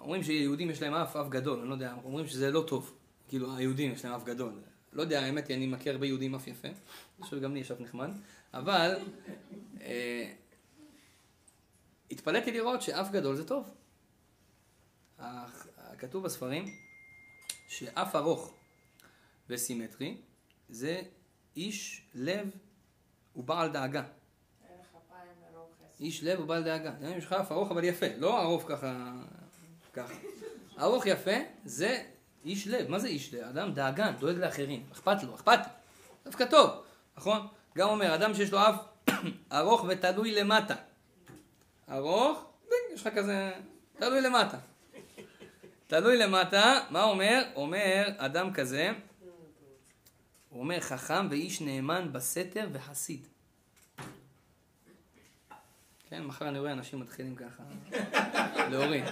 אומרים שיהודים יש להם אף, אף גדול, אני לא יודע, אומרים שזה לא טוב. כאילו, היהודים יש להם אף גדול. לא יודע, האמת היא, אני מכיר הרבה יהודים אף יפה. אני חושב שגם לי יש אף נחמד. אבל, אה, התפלאתי לראות שאף גדול זה טוב. ה- כתוב בספרים שאף ארוך וסימטרי זה איש לב ובעל דאגה. איש לב ובעל דאגה. יש לך אף ארוך אבל יפה, לא ארוך ככה, ככה. ארוך יפה זה איש לב. מה זה איש לב? אדם דאגן, דואג לאחרים, אכפת לו, אכפת. דווקא טוב, נכון? גם אומר, אדם שיש לו אף *coughs* ארוך ותלוי למטה. ארוך, יש לך כזה, תלוי למטה. תלוי למטה, מה אומר? אומר אדם כזה, הוא אומר חכם ואיש נאמן בסתר וחסיד. כן, מחר אני רואה אנשים מתחילים ככה להוריד.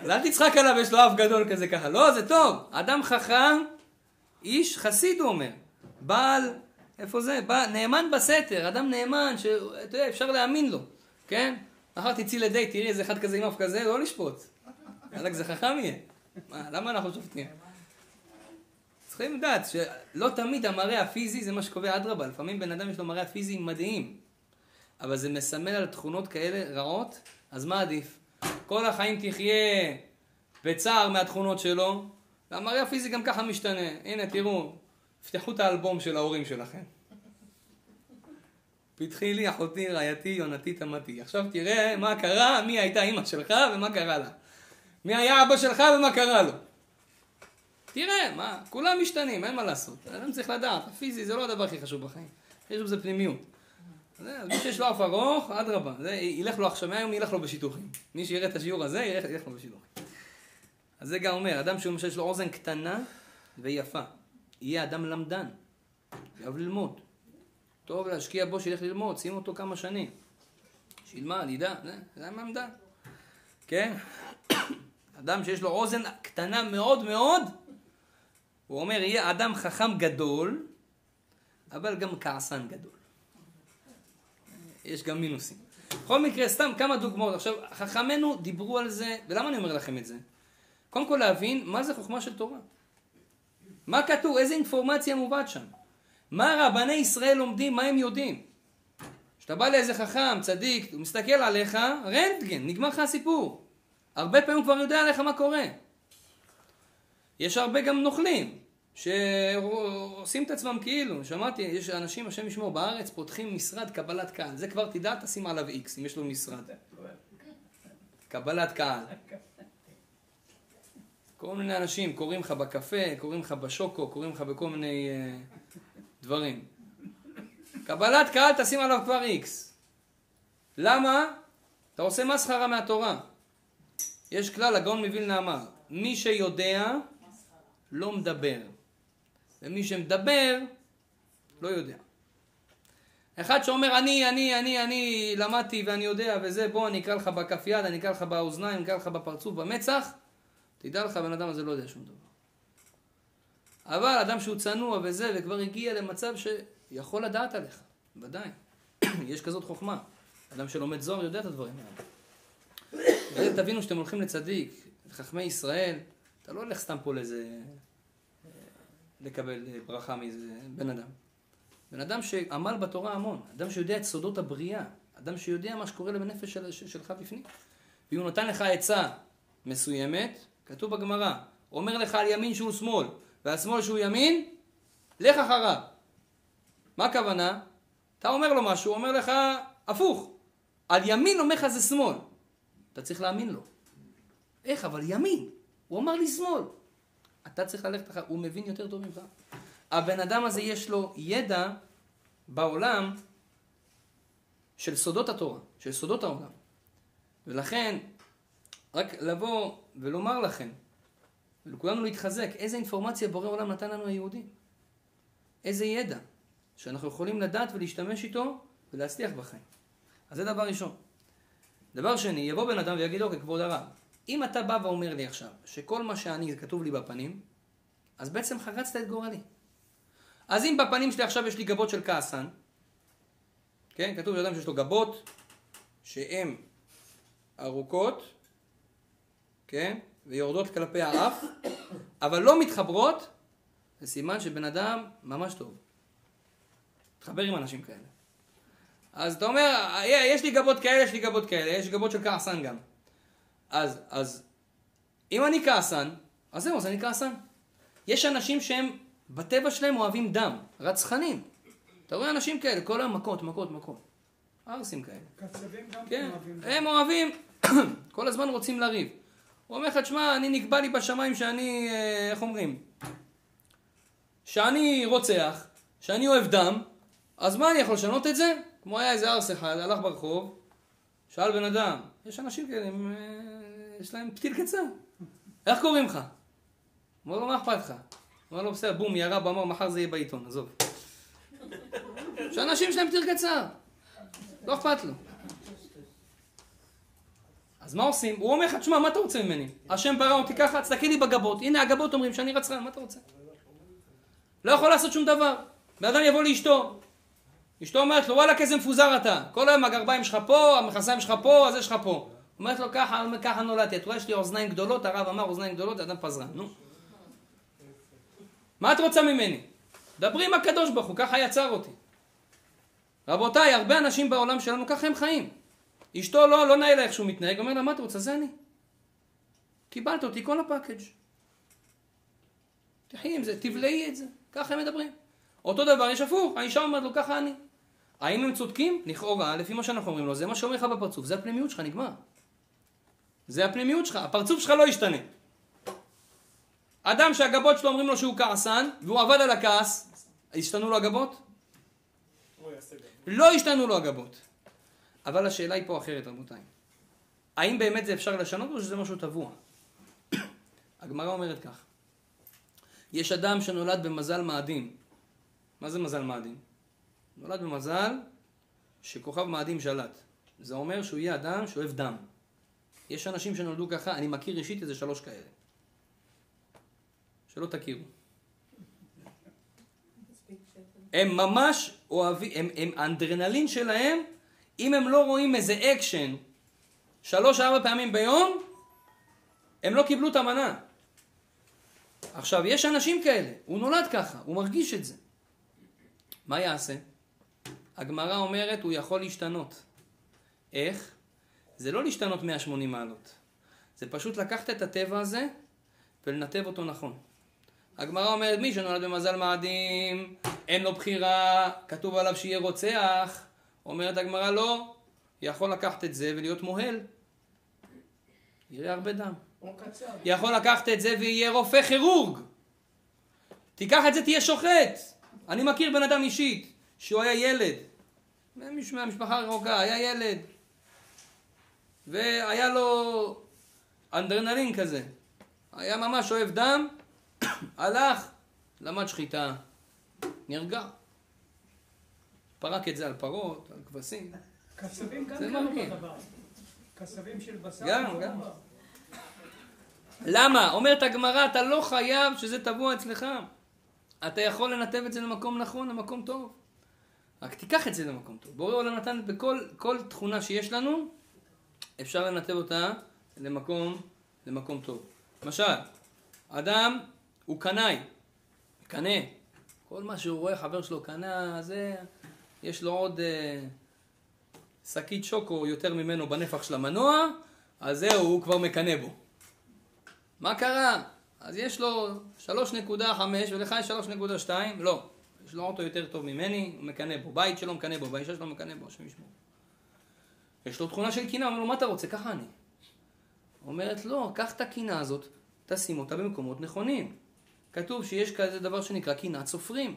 אז אל תצחק עליו, יש לו אף גדול כזה ככה. לא, זה טוב. אדם חכם, איש חסיד, הוא אומר. בעל, איפה זה? בא, נאמן בסתר, אדם נאמן, שאתה יודע, אפשר להאמין לו, כן? מחר תצאי לדייט, תראי איזה אחד כזה עם אף כזה, לא לשפוט. וואלכ, זה חכם יהיה. מה, למה אנחנו שופטים? צריכים לדעת שלא תמיד המראה הפיזי זה מה שקובע, אדרבה, לפעמים בן אדם יש לו מראה פיזי מדהים, אבל זה מסמל על תכונות כאלה רעות, אז מה עדיף? כל החיים תחיה בצער מהתכונות שלו, והמראה הפיזי גם ככה משתנה. הנה, תראו, פתחו את האלבום של ההורים שלכם. פתחי לי אחותי, רעייתי, יונתי, תמתי. עכשיו תראה מה קרה, מי הייתה אימא שלך ומה קרה לה. מי היה אבא שלך ומה קרה לו. תראה, מה, כולם משתנים, אין מה לעשות. אדם צריך לדעת, הפיזי זה לא הדבר הכי חשוב בחיים. יש בזה פנימיות. אז מי שיש לו אף ארוך, אדרבה, ילך לו עכשיו, מהיום ילך לו בשידוכים. מי שיראה את השיעור הזה, ילך, ילך לו בשידוכים. אז זה גם אומר, אדם שהוא למשל יש לו אוזן קטנה ויפה, יהיה אדם למדן, יאהב ללמוד. טוב להשקיע בו שילך ללמוד, שים אותו כמה שנים. שילמד, ידע, זה, זה למדן. כן? *coughs* אדם שיש לו אוזן קטנה מאוד מאוד, הוא אומר, יהיה אדם חכם גדול, אבל גם כעסן גדול. יש גם מינוסים. בכל מקרה, סתם כמה דוגמאות. עכשיו, חכמינו דיברו על זה, ולמה אני אומר לכם את זה? קודם כל להבין מה זה חוכמה של תורה. מה כתוב, איזה אינפורמציה מובאת שם. מה רבני ישראל לומדים, מה הם יודעים. כשאתה בא לאיזה חכם, צדיק, הוא מסתכל עליך, רנטגן, נגמר לך הסיפור. הרבה פעמים הוא כבר יודע עליך מה קורה. יש הרבה גם נוכלים, שעושים את עצמם כאילו, שמעתי, יש אנשים, השם ישמור, בארץ פותחים משרד קבלת קהל. זה כבר תדע, תשים עליו איקס, אם יש לו משרד. קבלת קהל. כל מיני אנשים, קוראים לך בקפה, קוראים לך בשוקו, קוראים לך בכל מיני uh, דברים. קבלת קהל, תשים עליו כבר איקס. למה? אתה עושה מסחרה מהתורה. יש כלל, הגאון מווילנה אמר, מי שיודע לא מדבר, ומי שמדבר לא יודע. אחד שאומר אני, אני, אני, אני למדתי ואני יודע וזה, בוא אני אקרא לך בכף יד, אני אקרא לך באוזניים, אני אקרא לך בפרצוף, במצח, תדע לך, הבן אדם הזה לא יודע שום דבר. אבל אדם שהוא צנוע וזה, וכבר הגיע למצב שיכול לדעת עליך, ודאי. *clears throat* יש כזאת חוכמה. אדם שלומד זוהר יודע את הדברים האלה. *clears throat* תבינו שאתם הולכים לצדיק, חכמי ישראל, אתה לא הולך סתם פה לאיזה... לקבל ברכה מאיזה בן אדם. בן אדם שעמל בתורה המון, אדם שיודע את סודות הבריאה, אדם שיודע מה שקורה בנפש של, שלך בפנים. ואם הוא נתן לך עצה מסוימת, כתוב בגמרא, אומר לך על ימין שהוא שמאל, ועל שמאל שהוא ימין, לך אחריו. מה הכוונה? אתה אומר לו משהו, הוא אומר לך הפוך. על ימין אומר לך זה שמאל. אתה צריך להאמין לו. איך? אבל ימין. הוא אמר לי שמאל. אתה צריך ללכת אחר, הוא מבין יותר טוב ממך. הבן אדם הזה יש לו ידע בעולם של סודות התורה, של סודות העולם. ולכן, רק לבוא ולומר לכם, ולכולנו להתחזק, איזה אינפורמציה בורא עולם נתן לנו היהודים. איזה ידע שאנחנו יכולים לדעת ולהשתמש איתו ולהצליח בחיים. אז זה דבר ראשון. דבר שני, יבוא בן אדם ויגיד, אוקיי, כבוד הרב, אם אתה בא ואומר לי עכשיו שכל מה שאני זה כתוב לי בפנים, אז בעצם חרצת את גורלי. אז אם בפנים שלי עכשיו יש לי גבות של כעסן, כן, כתוב לאדם שיש לו גבות שהן ארוכות, כן, ויורדות כלפי האף, אבל לא מתחברות, זה סימן שבן אדם ממש טוב. תחבר עם אנשים כאלה. אז אתה אומר, "אה, יש לי גבות כאלה, יש לי גבות כאלה, יש גבות של כעסן גם. אז, אז, אם אני כעסן, אז זהו, אז אני כעסן. יש אנשים שהם בטבע שלהם אוהבים דם, רצחנים. אתה רואה אנשים כאלה, כל היום מכות, מכות, מכות. ערסים כאלה. קצבים גם כן, אוהבים. הם אוהבים, *clears throat* כל הזמן רוצים לריב. הוא אומר לך, תשמע, אני נקבע לי בשמיים שאני, אה, איך אומרים? שאני רוצח, שאני אוהב דם, אז מה אני יכול לשנות את זה? כמו היה איזה ארס אחד, הלך ברחוב, שאל בן אדם, יש אנשים כאלה, הם, אה, יש להם פתיל קצר. איך קוראים לך? אמר לו, מה אכפת לך? אמר לו, בסדר, בום, ירה במה, מחר זה יהיה בעיתון, עזוב. שאנשים שלהם פתיל קצר. לא אכפת לו. אז מה עושים? הוא אומר לך, תשמע, מה אתה רוצה ממני? השם ברא אותי ככה, תסתכל לי בגבות. הנה הגבות אומרים שאני רצחן, מה אתה רוצה? לא יכול לעשות שום דבר. בן אדם יבוא לאשתו. אשתו אומרת לו, וואלה, איזה מפוזר אתה. כל היום הגרביים שלך פה, המכנסיים שלך פה, הזה שלך פה. אומרת לו, ככה, ככה נולדתי. את רואה, יש לי אוזניים גדולות, הרב אמר אוזניים גדולות, אדם פזרן. נו. מה את רוצה ממני? דברי עם הקדוש ברוך הוא, ככה יצר אותי. רבותיי, הרבה אנשים בעולם שלנו ככה הם חיים. אשתו לא, לא נאה לה איך שהוא מתנהג, אומר לה, מה את רוצה? זה אני. קיבלת אותי כל הפאקג'. תחי עם זה, תבלעי את זה. ככה הם מדברים. אותו דבר יש הפוך, האישה אומרת לו, ככה אני. האם הם צודקים? לכאורה, לפי מה שאנחנו אומרים לו, זה מה שאומר לך בפרצוף, זה הפנימיות שלך, נגמר. זה הפנימיות שלך, הפרצוף שלך לא ישתנה. אדם שהגבות שלו אומרים לו שהוא כעסן, והוא עבד על הכעס, השתנו לו הגבות? לא השתנו לו הגבות. אבל השאלה היא פה אחרת, רבותיי. האם באמת זה אפשר לשנות או שזה משהו טבוע? *coughs* הגמרא אומרת כך: יש אדם שנולד במזל מאדים. מה זה מזל מאדים? נולד במזל שכוכב מאדים שלט. זה אומר שהוא יהיה אדם שאוהב דם. יש אנשים שנולדו ככה, אני מכיר אישית איזה שלוש כאלה. שלא תכירו. הם ממש אוהבים, הם, הם האדרנלין שלהם, אם הם לא רואים איזה אקשן שלוש ארבע פעמים ביום, הם לא קיבלו את המנה. עכשיו, יש אנשים כאלה, הוא נולד ככה, הוא מרגיש את זה. מה יעשה? הגמרא אומרת, הוא יכול להשתנות. איך? זה לא להשתנות 180 מעלות. זה פשוט לקחת את הטבע הזה ולנתב אותו נכון. הגמרא אומרת, מי שנולד במזל מאדים, אין לו בחירה, כתוב עליו שיהיה רוצח. אומרת הגמרא, לא, יכול לקחת את זה ולהיות מוהל. יראה הרבה דם. יכול לקחת את זה ויהיה רופא כירורג. תיקח את זה, תהיה שוחט. אני מכיר בן אדם אישית, שהוא היה ילד, מישהו מהמשפחה הרחוקה, היה ילד, והיה לו אנדרנלין כזה. היה ממש אוהב דם, *coughs* הלך, למד שחיטה, נרגע. פרק את זה על פרות, על כבשים. קצבים גם כן. אותו דבר. קצבים של בשר. גם, גם. למה? אומרת הגמרא, אתה לא חייב שזה טבוע אצלך. אתה יכול לנתב את זה למקום נכון, למקום טוב. רק תיקח את זה למקום טוב. בורא עולם נתן בכל כל תכונה שיש לנו, אפשר לנתב אותה למקום, למקום טוב. למשל, אדם הוא קנאי, קנה. כל מה שהוא רואה חבר שלו קנה, זה, יש לו עוד אה, שקית שוקו יותר ממנו בנפח של המנוע, אז זהו, הוא כבר מקנא בו. מה קרה? אז יש לו 3.5 ולך יש 3.2? לא. יש לו אוטו יותר טוב ממני, הוא מקנא בו. בית שלו מקנא בו, באישה שלו מקנא בו, השם ישמור. יש לו תכונה של קינה, אומר לו, מה אתה רוצה? ככה אני. אומרת, לא, קח את הקינה הזאת, תשים אותה במקומות נכונים. כתוב שיש כזה דבר שנקרא קנאת סופרים.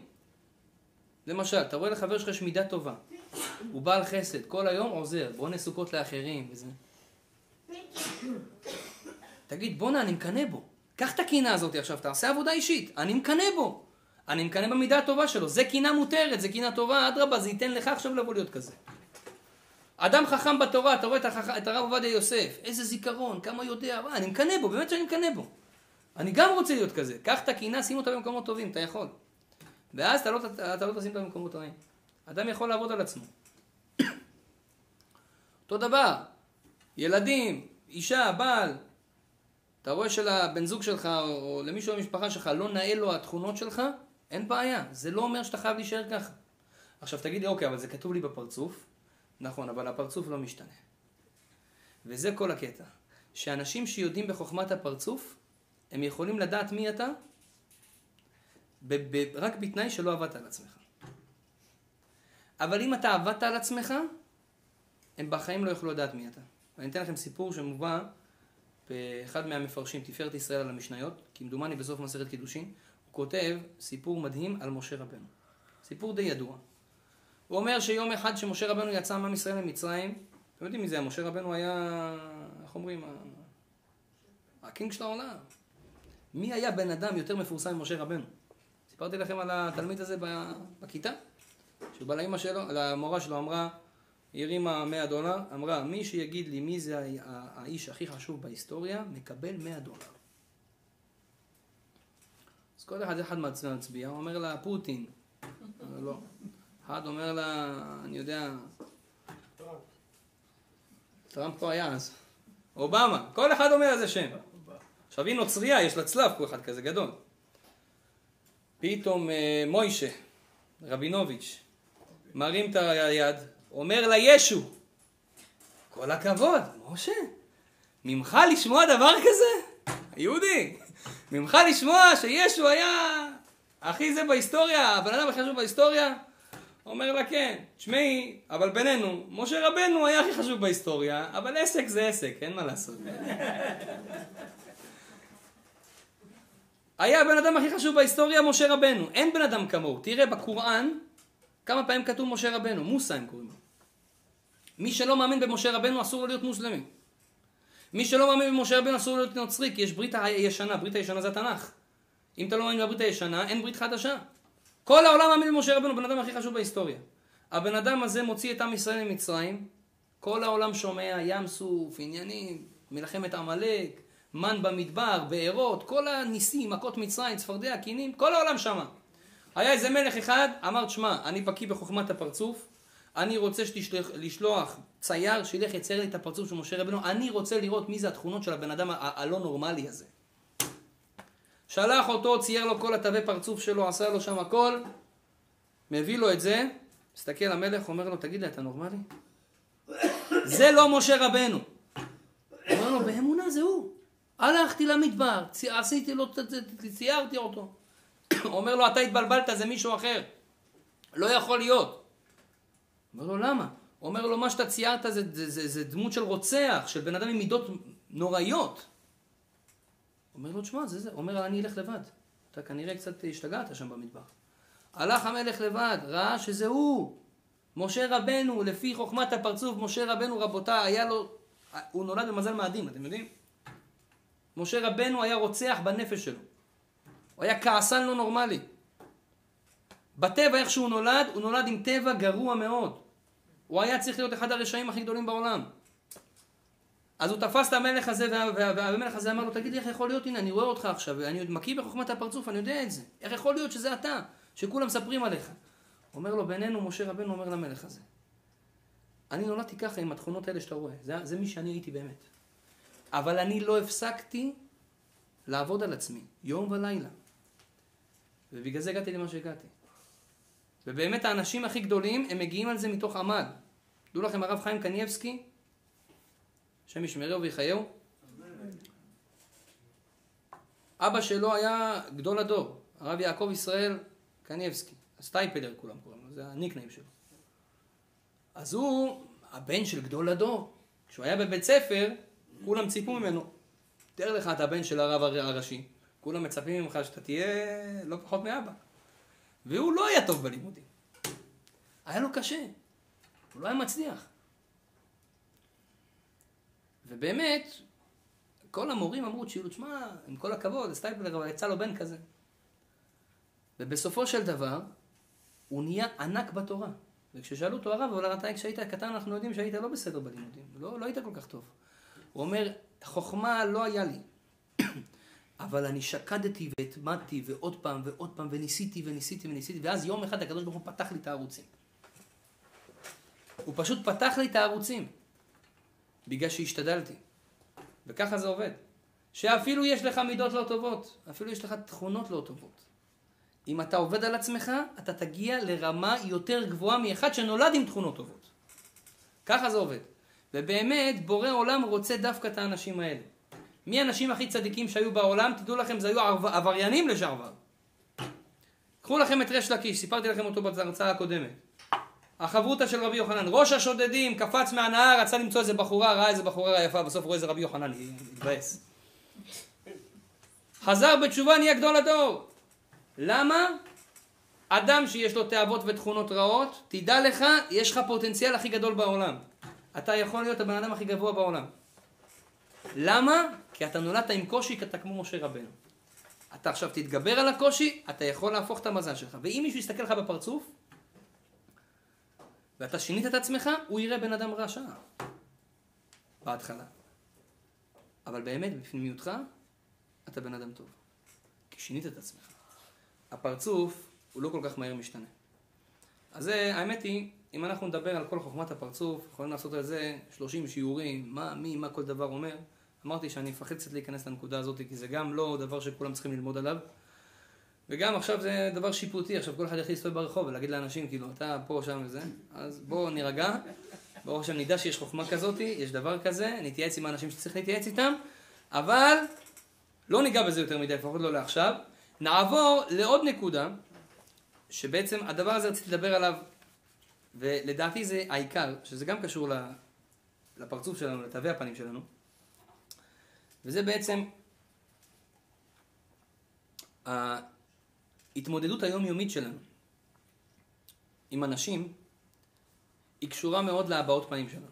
למשל, אתה רואה לחבר שלך יש מידה טובה. הוא בעל חסד, כל היום עוזר, בונה סוכות לאחרים וזה. תגיד, בואנה, אני מקנא בו. קח את הקינה הזאת עכשיו, תעשה עבודה אישית. אני מקנא בו. אני מקנא במידה הטובה שלו. זה קינה מותרת, זה קינה טובה, אדרבה, זה ייתן לך עכשיו לבוא להיות כזה. אדם חכם בתורה, אתה רואה את, הרב עובדיה יוסף, איזה זיכרון, כמה יודע, וואי, אני מקנא בו, באמת שאני מקנא בו. אני גם רוצה להיות כזה. קח את הקינה, שים אותה במקומות טובים, אתה יכול. ואז אתה לא, אתה לא תשים אותם במקומות רעים. אדם יכול לעבוד על עצמו. אותו דבר, ילדים, אישה, בעל, אתה רואה שלבן זוג שלך או למישהו במשפחה שלך לא נאה לו התכונות שלך, אין בעיה. זה לא אומר שאתה חייב להישאר ככה. עכשיו תגיד לי, אוקיי, אבל זה כתוב לי בפרצוף. נכון, אבל הפרצוף לא משתנה. וזה כל הקטע. שאנשים שיודעים בחוכמת הפרצוף, הם יכולים לדעת מי אתה, ב- ב- רק בתנאי שלא עבדת על עצמך. אבל אם אתה עבדת על עצמך, הם בחיים לא יוכלו לדעת מי אתה. ואני אתן לכם סיפור שמובא באחד מהמפרשים, תפארת ישראל על המשניות, כמדומני בסוף מסכת קידושין, הוא כותב סיפור מדהים על משה רבנו. סיפור די ידוע. הוא אומר שיום אחד שמשה רבנו יצא מעם ישראל למצרים, אתם יודעים מי זה, משה רבנו היה, איך אומרים, הקינג של העולם. מי היה בן אדם יותר מפורסם ממשה רבנו? סיפרתי לכם על התלמיד הזה בכיתה, שהוא בא לאמא שלו, למורה שלו אמרה, היא הרימה 100 דולר, אמרה, מי שיגיד לי מי זה האיש הכי חשוב בהיסטוריה, מקבל 100 דולר. אז כל אחד אחד מצביע, אומר לה, פוטין. לא. אחד אומר לה, אני יודע, טראמפ כבר היה אז. אובמה, כל אחד אומר איזה שם. עכשיו היא נוצרייה, יש לה צלב פה אחד כזה גדול. פתאום אה, מוישה, רבינוביץ', מרים את היד, אומר לה ישו. כל הכבוד, משה, ממך לשמוע דבר כזה? יהודי, ממך לשמוע שישו היה הכי זה בהיסטוריה, הבן אדם הכי חשוב בהיסטוריה? אומר לה כן, תשמעי, אבל בינינו, משה רבנו היה הכי חשוב בהיסטוריה, אבל עסק זה עסק, אין מה לעשות. היה הבן אדם הכי חשוב בהיסטוריה, משה רבנו. אין בן אדם כמוהו. תראה בקוראן, כמה פעמים כתוב משה רבנו, מוסא הם קוראים לו. מי שלא מאמין במשה רבנו אסור לו להיות מוסלמי. מי שלא מאמין במשה רבנו אסור לו להיות נוצרי, כי יש ברית הישנה, ברית הישנה זה התנ"ך. אם אתה לא מאמין בברית הישנה, אין ברית חדשה. כל העולם מאמין במשה רבנו, בן אדם הכי חשוב בהיסטוריה. הבן אדם הזה מוציא את עם ישראל ממצרים, כל העולם שומע, ים סוף, עניינים, מלחמת עמלק, מן במדבר, בארות, כל הניסים, מכות מצרים, צפרדע, קינים, כל העולם שמע. היה איזה מלך אחד, אמר, תשמע, אני בקיא בחוכמת הפרצוף, אני רוצה לשלוח צייר שילך יצייר לי את הפרצוף של משה רבנו, אני רוצה לראות מי זה התכונות של הבן אדם הלא נורמלי הזה. שלח אותו, צייר לו כל התווי פרצוף שלו, עשה לו שם הכל, מביא לו את זה, מסתכל המלך, אומר לו, תגיד לי, אתה נורמלי? *coughs* זה לא משה רבנו. אומר לו, באמונה זה הוא. הלכתי למדבר, עשיתי לו, ציירתי אותו. *coughs* אומר לו, אתה התבלבלת, זה מישהו אחר. לא יכול להיות. אומר לו, למה? אומר לו, מה שאתה ציירת זה, זה, זה, זה דמות של רוצח, של בן אדם עם מידות נוראיות. אומר לו, תשמע, זה זה. אומר, אני אלך לבד. אתה כנראה קצת השתגעת שם במדבר. הלך המלך לבד, ראה שזה הוא. משה רבנו, לפי חוכמת הפרצוף, משה רבנו, רבותיי, היה לו... הוא נולד במזל מאדים, אתם יודעים? משה רבנו היה רוצח בנפש שלו. הוא היה כעסן לא נורמלי. בטבע, איך שהוא נולד, הוא נולד עם טבע גרוע מאוד. הוא היה צריך להיות אחד הרשעים הכי גדולים בעולם. אז הוא תפס את המלך הזה, וה- וה- והמלך הזה אמר לו, תגיד לי איך יכול להיות, הנה, אני רואה אותך עכשיו, אני עוד מקיא בחוכמת הפרצוף, אני יודע את זה. איך יכול להיות שזה אתה, שכולם מספרים עליך? אומר לו, בינינו, משה רבנו אומר למלך הזה, אני נולדתי ככה עם התכונות האלה שאתה רואה, זה, זה מי שאני הייתי באמת. אבל אני לא הפסקתי לעבוד על עצמי, יום ולילה. ובגלל זה הגעתי למה שהגעתי. ובאמת האנשים הכי גדולים, הם מגיעים על זה מתוך עמל. דעו לכם, הרב חיים קניבסקי, השם ישמרהו ויחייהו, אבא שלו היה גדול הדור, הרב יעקב ישראל קניבסקי, סטייפלר כולם קוראים לו, זה הניקניים שלו. אז הוא הבן של גדול הדור. כשהוא היה בבית ספר, כולם ציפו ממנו. תאר לך, אתה הבן של הרב הר- הראשי, כולם מצפים ממך שאתה תהיה לא פחות מאבא. והוא לא היה טוב בלימודים. היה לו קשה. הוא לא היה מצליח. ובאמת, כל המורים אמרו, תשאילו, תשמע, עם כל הכבוד, סטייפלר, אבל יצא לו בן כזה. ובסופו של דבר, הוא נהיה ענק בתורה. וכששאלו אותו הרב, אבל אתה כשהיית קטן אנחנו יודעים שהיית לא בסדר בלימודים, לא, לא היית כל כך טוב. הוא אומר, חוכמה לא היה לי. *clears throat* אבל אני שקדתי והתמדתי ועוד פעם ועוד פעם וניסיתי וניסיתי וניסיתי ואז יום אחד הקדוש ברוך הוא פתח לי את הערוצים. הוא פשוט פתח לי את הערוצים בגלל שהשתדלתי. וככה זה עובד. שאפילו יש לך מידות לא טובות, אפילו יש לך תכונות לא טובות. אם אתה עובד על עצמך, אתה תגיע לרמה יותר גבוהה מאחד שנולד עם תכונות טובות. ככה זה עובד. ובאמת, בורא עולם רוצה דווקא את האנשים האלה. מי האנשים הכי צדיקים שהיו בעולם? תדעו לכם, זה היו עבר- עבריינים לשעבר. קחו לכם את ריש לקיש, סיפרתי לכם אותו בהרצאה הקודמת. החברותא של רבי יוחנן, ראש השודדים קפץ מהנהר, רצה למצוא איזה בחורה, ראה איזה בחורה יפה, בסוף רואה איזה רבי יוחנן, התבאס. חזר בתשובה, נהיה גדול הדור. למה? אדם שיש לו תאוות ותכונות רעות, תדע לך, יש לך פוטנציאל הכי גדול בעולם. אתה יכול להיות הבן אדם הכי גבוה בעולם. למה? כי אתה נולדת עם קושי, כי אתה כמו משה רבנו. אתה עכשיו תתגבר על הקושי, אתה יכול להפוך את המזל שלך. ואם מישהו יסתכל לך בפרצוף, ואתה שינית את עצמך, הוא יראה בן אדם רשע. בהתחלה. אבל באמת, בפנימיותך, אתה בן אדם טוב. כי שינית את עצמך. הפרצוף הוא לא כל כך מהר משתנה. אז זה, האמת היא, אם אנחנו נדבר על כל חוכמת הפרצוף, יכולים לעשות על זה 30 שיעורים, מה, מי, מה כל דבר אומר. אמרתי שאני מפחד קצת להיכנס לנקודה הזאת, כי זה גם לא דבר שכולם צריכים ללמוד עליו. וגם עכשיו זה דבר שיפוטי, עכשיו כל אחד יכול להסתובב ברחוב ולהגיד לאנשים, כאילו, אתה פה, שם וזה, אז בואו נירגע, ברוך השם נדע שיש חוכמה כזאת, יש דבר כזה, נתייעץ עם האנשים שצריך להתייעץ איתם, אבל לא ניגע בזה יותר מדי, לפחות לא לעכשיו. נעבור לעוד נקודה, שבעצם הדבר הזה רציתי לדבר עליו, ולדעתי זה העיקר, שזה גם קשור לפרצוף שלנו, לתווי הפנים שלנו, וזה בעצם ההתמודדות היומיומית שלנו עם אנשים, היא קשורה מאוד להבעות פנים שלנו.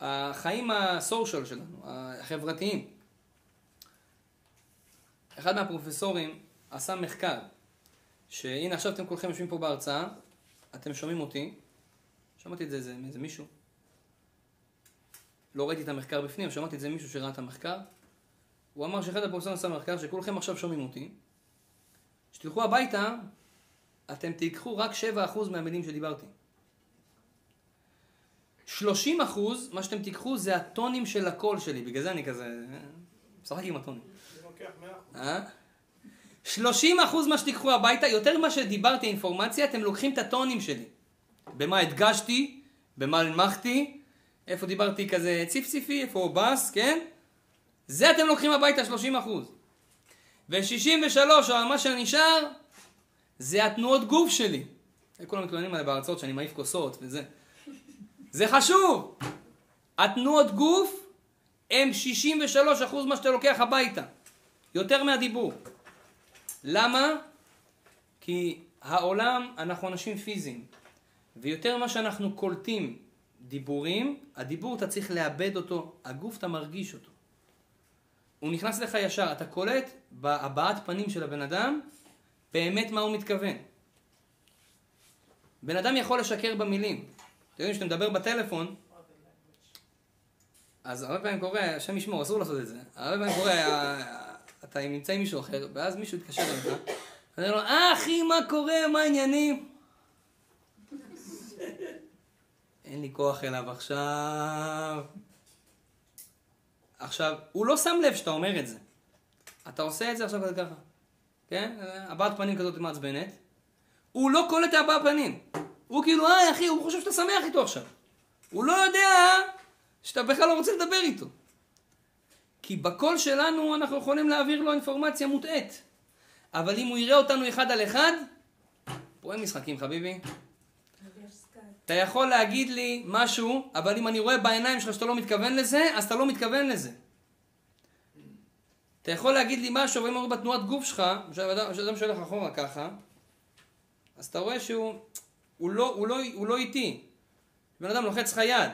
החיים הסושיאל שלנו, החברתיים, אחד מהפרופסורים עשה מחקר, שהנה עכשיו אתם כולכם יושבים פה בהרצאה, אתם שומעים אותי, שמעתי את זה איזה- מאיזה מישהו, לא ראיתי את המחקר בפנים, שמעתי את זה מישהו שראה את המחקר, הוא אמר שאחד הפרופסורים עשה מחקר שכולכם עכשיו שומעים אותי, כשתלכו הביתה, אתם תיקחו רק 7% מהמילים שדיברתי. 30 אחוז, מה שאתם תיקחו זה הטונים של הקול שלי, בגלל זה אני כזה, אה, משחק עם הטונים. זה לוקח מאה אחוז. אה? 30 אחוז מה שתיקחו הביתה, יותר ממה שדיברתי אינפורמציה, אתם לוקחים את הטונים שלי. במה הדגשתי, במה הנמכתי, איפה דיברתי כזה ציפציפי, איפה בס, כן? זה אתם לוקחים הביתה 30 אחוז. ו-63, או מה שנשאר, זה התנועות גוף שלי. כולם מתלוננים עליי בהרצאות שאני מעיף כוסות וזה. זה חשוב! התנועות גוף הם 63 אחוז מה שאתה לוקח הביתה. יותר מהדיבור. למה? כי העולם, אנחנו אנשים פיזיים. ויותר מה שאנחנו קולטים דיבורים, הדיבור אתה צריך לאבד אותו, הגוף אתה מרגיש אותו. הוא נכנס לך ישר, אתה קולט בהבעת פנים של הבן אדם באמת מה הוא מתכוון. בן אדם יכול לשקר במילים. אתם יודעים, כשאתה מדבר בטלפון, אז הרבה פעמים קורה, השם ישמור, אסור לעשות את זה. הרבה פעמים קורה, ה- אתה נמצא עם מישהו אחר, ואז מישהו יתקשר אליך, ואתה אומר לו, אה אחי, מה קורה, מה העניינים? *laughs* אין לי כוח אליו עכשיו. עכשיו, הוא לא שם לב שאתה אומר את זה. אתה עושה את זה עכשיו כזה ככה. כן? הבעת פנים כזאת מעצבנת. הוא לא קולט את הבעת פנים. הוא כאילו, אה אחי, הוא חושב שאתה שמח איתו עכשיו. הוא לא יודע שאתה בכלל לא רוצה לדבר איתו. כי בקול שלנו אנחנו יכולים להעביר לו אינפורמציה מוטעית. אבל אם הוא יראה אותנו אחד על אחד, פה אין משחקים חביבי. אתה יכול להגיד לי משהו, אבל אם אני רואה בעיניים שלך שאתה לא מתכוון לזה, אז אתה לא מתכוון לזה. אתה יכול להגיד לי משהו, ואם אני רואה בתנועת גוף שלך, כשאדם שהולך אחורה ככה, אז אתה רואה שהוא הוא לא, הוא לא, הוא לא איטי. בן אדם לוחץ לך יד.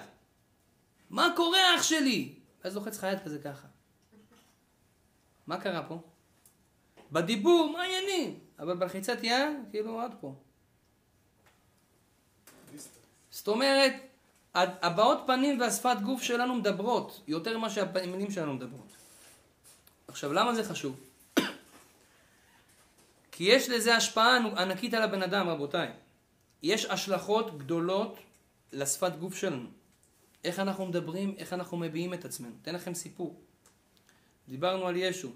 מה קורה אח שלי? ואז לוחץ לך יד כזה ככה. מה קרה פה? בדיבור, מה העניינים? אבל בלחיצת יד, כאילו עד פה. זאת אומרת, הבעות פנים והשפת גוף שלנו מדברות יותר ממה שהמילים שלנו מדברות. עכשיו, למה זה חשוב? *coughs* כי יש לזה השפעה ענקית על הבן אדם, רבותיי. יש השלכות גדולות לשפת גוף שלנו. איך אנחנו מדברים, איך אנחנו מביעים את עצמנו. אתן לכם סיפור. דיברנו על ישו,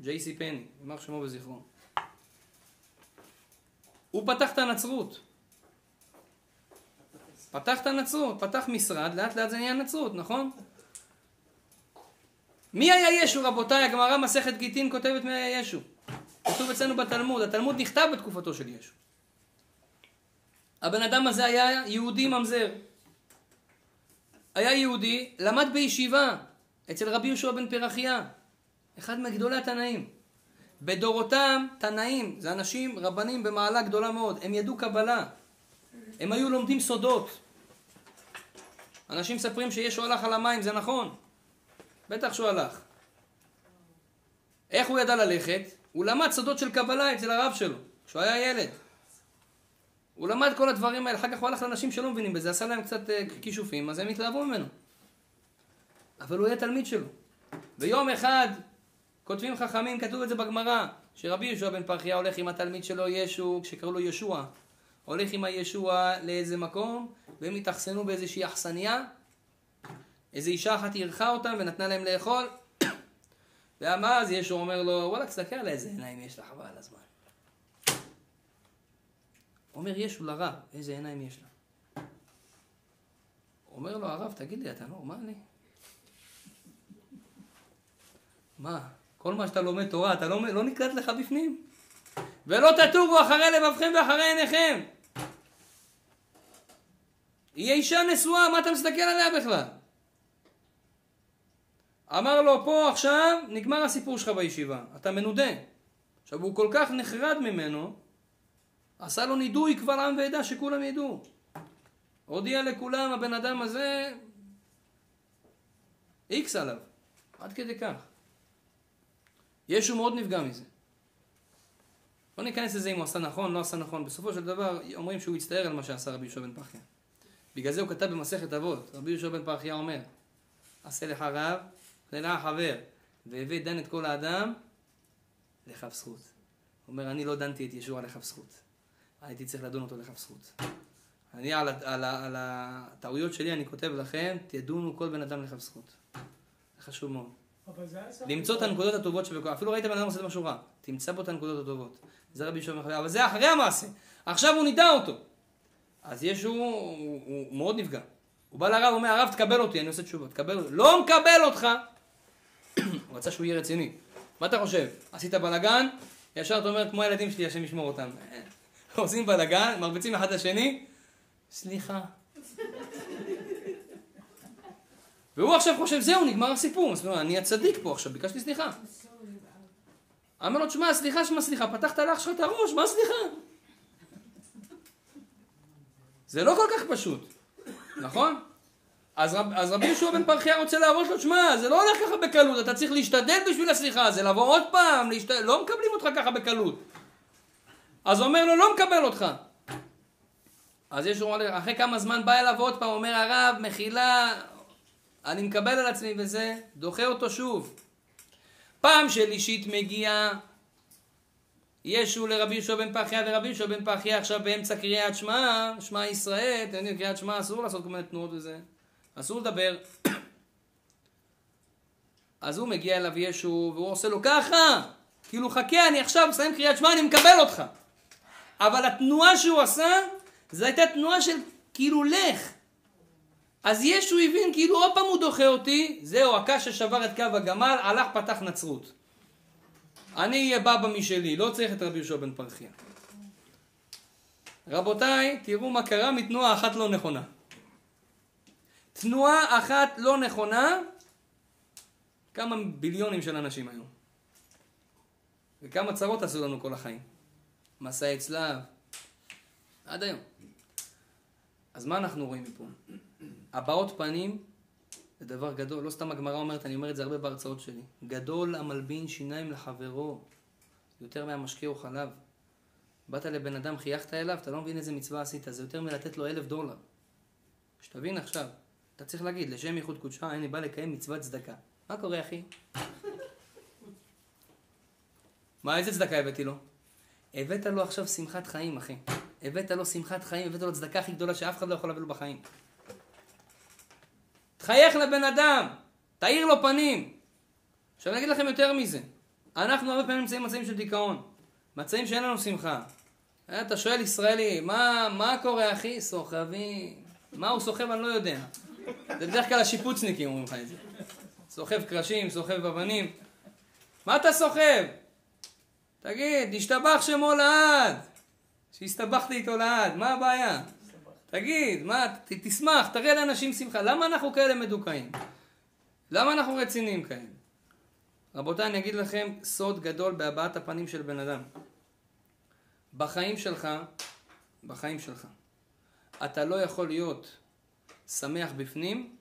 ג'ייסי פני, יימח שמו וזכרו. הוא פתח את הנצרות. פתח את הנצרות, פתח משרד, לאט לאט זה נהיה נצרות, נכון? מי היה ישו רבותיי? הגמרא מסכת גיטין כותבת מי היה ישו. כתוב אצלנו בתלמוד, התלמוד נכתב בתקופתו של ישו. הבן אדם הזה היה יהודי ממזר. היה יהודי, למד בישיבה אצל רבי יהושע בן פרחיה, אחד מגדולי התנאים. בדורותם תנאים, זה אנשים רבנים במעלה גדולה מאוד, הם ידעו קבלה, הם היו לומדים סודות. אנשים מספרים שישו הלך על המים, זה נכון? בטח שהוא הלך. איך הוא ידע ללכת? הוא למד סודות של קבלה אצל הרב שלו, כשהוא היה ילד. הוא למד כל הדברים האלה, אחר כך הוא הלך לאנשים שלא מבינים בזה, עשה להם קצת אה, כישופים, אז הם התלהבו ממנו. אבל הוא היה תלמיד שלו. ויום אחד, כותבים חכמים, כתוב את זה בגמרא, שרבי יהושע בן פרחיה הולך עם התלמיד שלו ישו, שקראו לו ישוע. הולך עם הישוע לאיזה מקום, והם התאכסנו באיזושהי אכסניה. איזו אישה אחת אירחה אותם ונתנה להם לאכול. *coughs* ואז ישו אומר לו, וואלה, תסתכל על איזה עיניים יש לך, חבל הזמן. אומר ישו לרב, איזה עיניים יש לה? אומר לו הרב, תגיד לי, אתה נורמלי? מה? כל מה שאתה לומד תורה, אתה לא, לא נקלט לך בפנים? ולא תטורו אחרי לבבכם ואחרי עיניכם. היא אישה נשואה, מה אתה מסתכל עליה בכלל? אמר לו, פה עכשיו נגמר הסיפור שלך בישיבה, אתה מנודה. עכשיו, הוא כל כך נחרד ממנו, עשה לו נידוי קבל עם ועדה שכולם ידעו. הודיע לכולם, הבן אדם הזה, איקס עליו, עד כדי כך. ישו מאוד נפגע מזה. לא ניכנס לזה אם הוא עשה נכון, לא עשה נכון. בסופו של דבר, אומרים שהוא הצטער על מה שעשה רבי יהושע בן פרחיה. בגלל זה הוא כתב במסכת אבות, רבי יהושע בן פרחיה אומר, עשה לך רב, עשה לך חבר, והביא דן את כל האדם, לכף זכות. הוא אומר, אני לא דנתי את ישוע לכף זכות. הייתי צריך לדון אותו לכף זכות. אני על, על, על הטעויות שלי, אני כותב לכם, תדונו כל בן אדם לכף זכות. זה חשוב מאוד. למצוא את הנקודות הטובות שבכל... אפילו ראית בן אדם עושה משהו רע, תמצא בו את הנקודות הטובות. זה רבי יהושע אבל זה אחרי המעשה. עכשיו הוא נידע אותו. אז ישו, הוא, הוא, הוא מאוד נפגע. הוא בא לרב, אומר, הרב תקבל אותי, אני עושה תשובה, תקבל אותי. לא מקבל אותך! *clears throat* הוא רצה שהוא יהיה רציני. מה אתה חושב? עשית בלאגן, ישר אתה אומר, כמו הילדים שלי, השם ישמור אותם. *laughs* עושים בלאגן, מרביצים אחד לשני, סליחה. *laughs* והוא עכשיו חושב, זהו, נגמר הסיפור. אז אני הצדיק פה עכשיו, ביקשתי סליחה. *laughs* אמר לו, תשמע, סליחה, שמע סליחה, פתחת לאח שלך את הראש, מה סליחה? זה לא כל כך פשוט, נכון? אז, רב, אז רבי יהושע בן פרחיה רוצה להראות לו, שמע, זה לא הולך ככה בקלות, אתה צריך להשתדל בשביל הסליחה, זה לבוא עוד פעם, להשתדל, לא מקבלים אותך ככה בקלות. אז אומר לו, לא מקבל אותך. אז יש לו, אחרי כמה זמן בא אליו עוד פעם, אומר הרב, מחילה, אני מקבל על עצמי וזה, דוחה אותו שוב. פעם שלישית מגיע ישו לרבי יהושע בן פחיה ורבי יהושע בן פחיה עכשיו באמצע קריאת שמע, שמע ישראל, אתם יודעים, קריאת שמע אסור לעשות כל מיני תנועות וזה, אסור לדבר. *coughs* אז הוא מגיע אליו ישו והוא עושה לו ככה, כאילו חכה אני עכשיו מסיים קריאת שמע אני מקבל אותך. אבל התנועה שהוא עשה, זו הייתה תנועה של כאילו לך. אז ישו הבין כאילו עוד פעם הוא דוחה אותי, זהו, הקש ששבר את קו הגמל, הלך פתח נצרות. אני אהיה בבא משלי, לא צריך את רבי יהושע בן פרחיה. רבותיי, תראו מה קרה מתנועה אחת לא נכונה. תנועה אחת לא נכונה, כמה ביליונים של אנשים היום. וכמה צרות עשו לנו כל החיים. מסעי צלב, עד היום. אז מה אנחנו רואים מפה? הבעות פנים זה דבר גדול, לא סתם הגמרא אומרת, אני אומר את זה הרבה בהרצאות שלי. גדול המלבין שיניים לחברו, יותר מהמשקה או חלב. באת לבן אדם, חייכת אליו, אתה לא מבין איזה מצווה עשית, זה יותר מלתת לו אלף דולר. שתבין עכשיו, אתה צריך להגיד, לשם ייחוד קודשך, אני בא לקיים מצוות צדקה. מה קורה, אחי? מה, איזה צדקה הבאתי לו? הבאת לו עכשיו שמחת חיים, אחי. הבאת לו שמחת חיים, הבאת לו צדקה הכי גדולה שאף אחד לא יכול להביא לו בחיים. תחייך לבן אדם, תאיר לו פנים. עכשיו אני אגיד לכם יותר מזה. אנחנו הרבה פעמים נמצאים במצבים של דיכאון. מצבים שאין לנו שמחה. אה, אתה שואל ישראלי, מה, מה קורה אחי? סוחבים. מה הוא סוחב אני לא יודע. זה בדרך כלל השיפוצניקים אומרים לך את זה. סוחב קרשים, סוחב אבנים. מה אתה סוחב? תגיד, השתבח שמו לעד. שהסתבכתי איתו לעד, מה הבעיה? תגיד, מה, תשמח, תראה לאנשים שמחה. למה אנחנו כאלה מדוכאים? למה אנחנו רציניים כאלה? רבותיי, אני אגיד לכם סוד גדול בהבעת הפנים של בן אדם. בחיים שלך, בחיים שלך, אתה לא יכול להיות שמח בפנים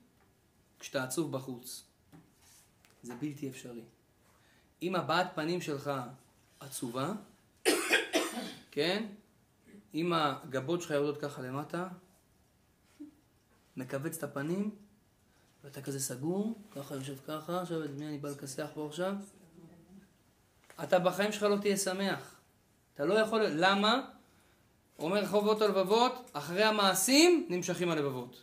כשאתה עצוב בחוץ. זה בלתי אפשרי. אם הבעת פנים שלך עצובה, *coughs* כן? אם הגבות שלך יורדות ככה למטה, מכווץ את הפנים, ואתה כזה סגור, ככה יושב ככה, עכשיו את מי אני בא לכסח פה עכשיו? אתה בחיים שלך לא תהיה שמח. אתה לא יכול, למה? אומר חובות הלבבות, אחרי המעשים נמשכים הלבבות.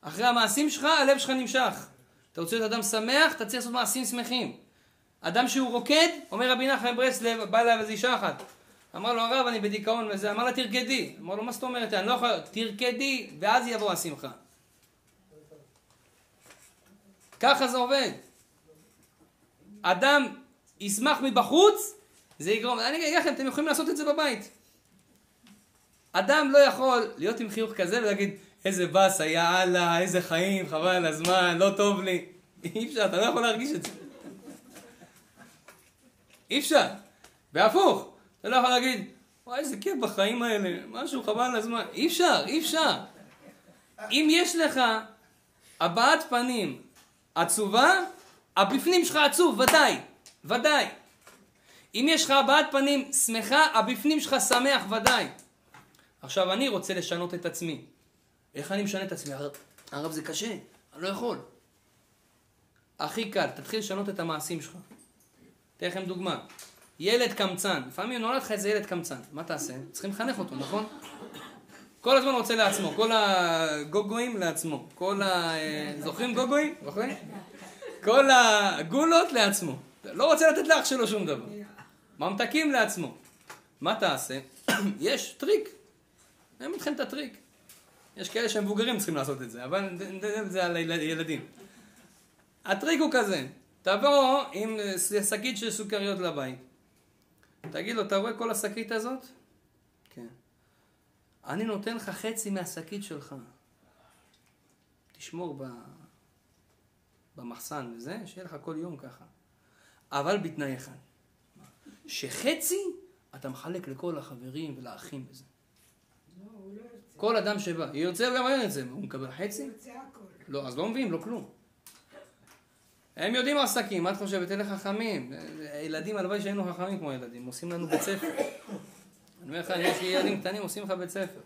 אחרי המעשים שלך, הלב שלך נמשך. אתה רוצה להיות אדם שמח, אתה צריך לעשות מעשים שמחים. אדם שהוא רוקד, אומר רבי נחמן ברסלב, בא אליו איזו אישה אחת. אמר לו הרב, אני בדיכאון וזה, אמר לה תרקדי. אמר לו, מה זאת אומרת? אני לא יכול, תרקדי, ואז יבוא השמחה. ככה זה עובד. אדם ישמח מבחוץ, זה יגרום, אני אגיד לכם, אתם יכולים לעשות את זה בבית. אדם לא יכול להיות עם חיוך כזה ולהגיד, איזה באסה, יאללה, איזה חיים, חבל על הזמן, לא טוב לי. אי אפשר, אתה לא יכול להרגיש את זה. אי אפשר. והפוך, אתה לא יכול להגיד, וואי, איזה כיף בחיים האלה, משהו חבל על הזמן. אי אפשר, אי אפשר. אם יש לך הבעת פנים עצובה, הבפנים שלך עצוב, ודאי, ודאי. אם יש לך הבעת פנים שמחה, הבפנים שלך שמח, ודאי. עכשיו, אני רוצה לשנות את עצמי. איך אני משנה את עצמי? הרב, הרב זה קשה, אני לא יכול. הכי קל, תתחיל לשנות את המעשים שלך. אתן לכם דוגמה. ילד קמצן, לפעמים נולד לך איזה ילד קמצן, מה תעשה? צריכים לחנך אותו, נכון? כל הזמן רוצה לעצמו, כל הגוגואים לעצמו, כל ה... זוכרים גוגואים? זוכרים? כל הגולות לעצמו. לא רוצה לתת לאח שלו שום דבר. ממתקים לעצמו. מה תעשה? *clears throat* יש טריק. אני אתן לכם את הטריק. יש כאלה שהם מבוגרים צריכים לעשות את זה, אבל זה על ילדים. הטריק הוא כזה, תבוא עם שקית של סוכריות לבית. תגיד לו, אתה רואה כל השקית הזאת? כן. אני נותן לך חצי מהשקית שלך. תשמור ב... במחסן וזה, שיהיה לך כל יום ככה. אבל בתנאי אחד, שחצי אתה מחלק לכל החברים ולאחים וזה. לא, הוא לא ירצה. כל אדם שבא, ירצה אין את זה, הוא מקבל חצי? הוא ירצה הכל. לא, אז לא מביאים לו כלום. הם יודעים עסקים, מה את חושבת? אלה חכמים. ילדים, הלוואי שהיינו חכמים כמו ילדים, עושים לנו בית ספר. אני אומר לך, יש לי ילדים קטנים, עושים לך בית ספר.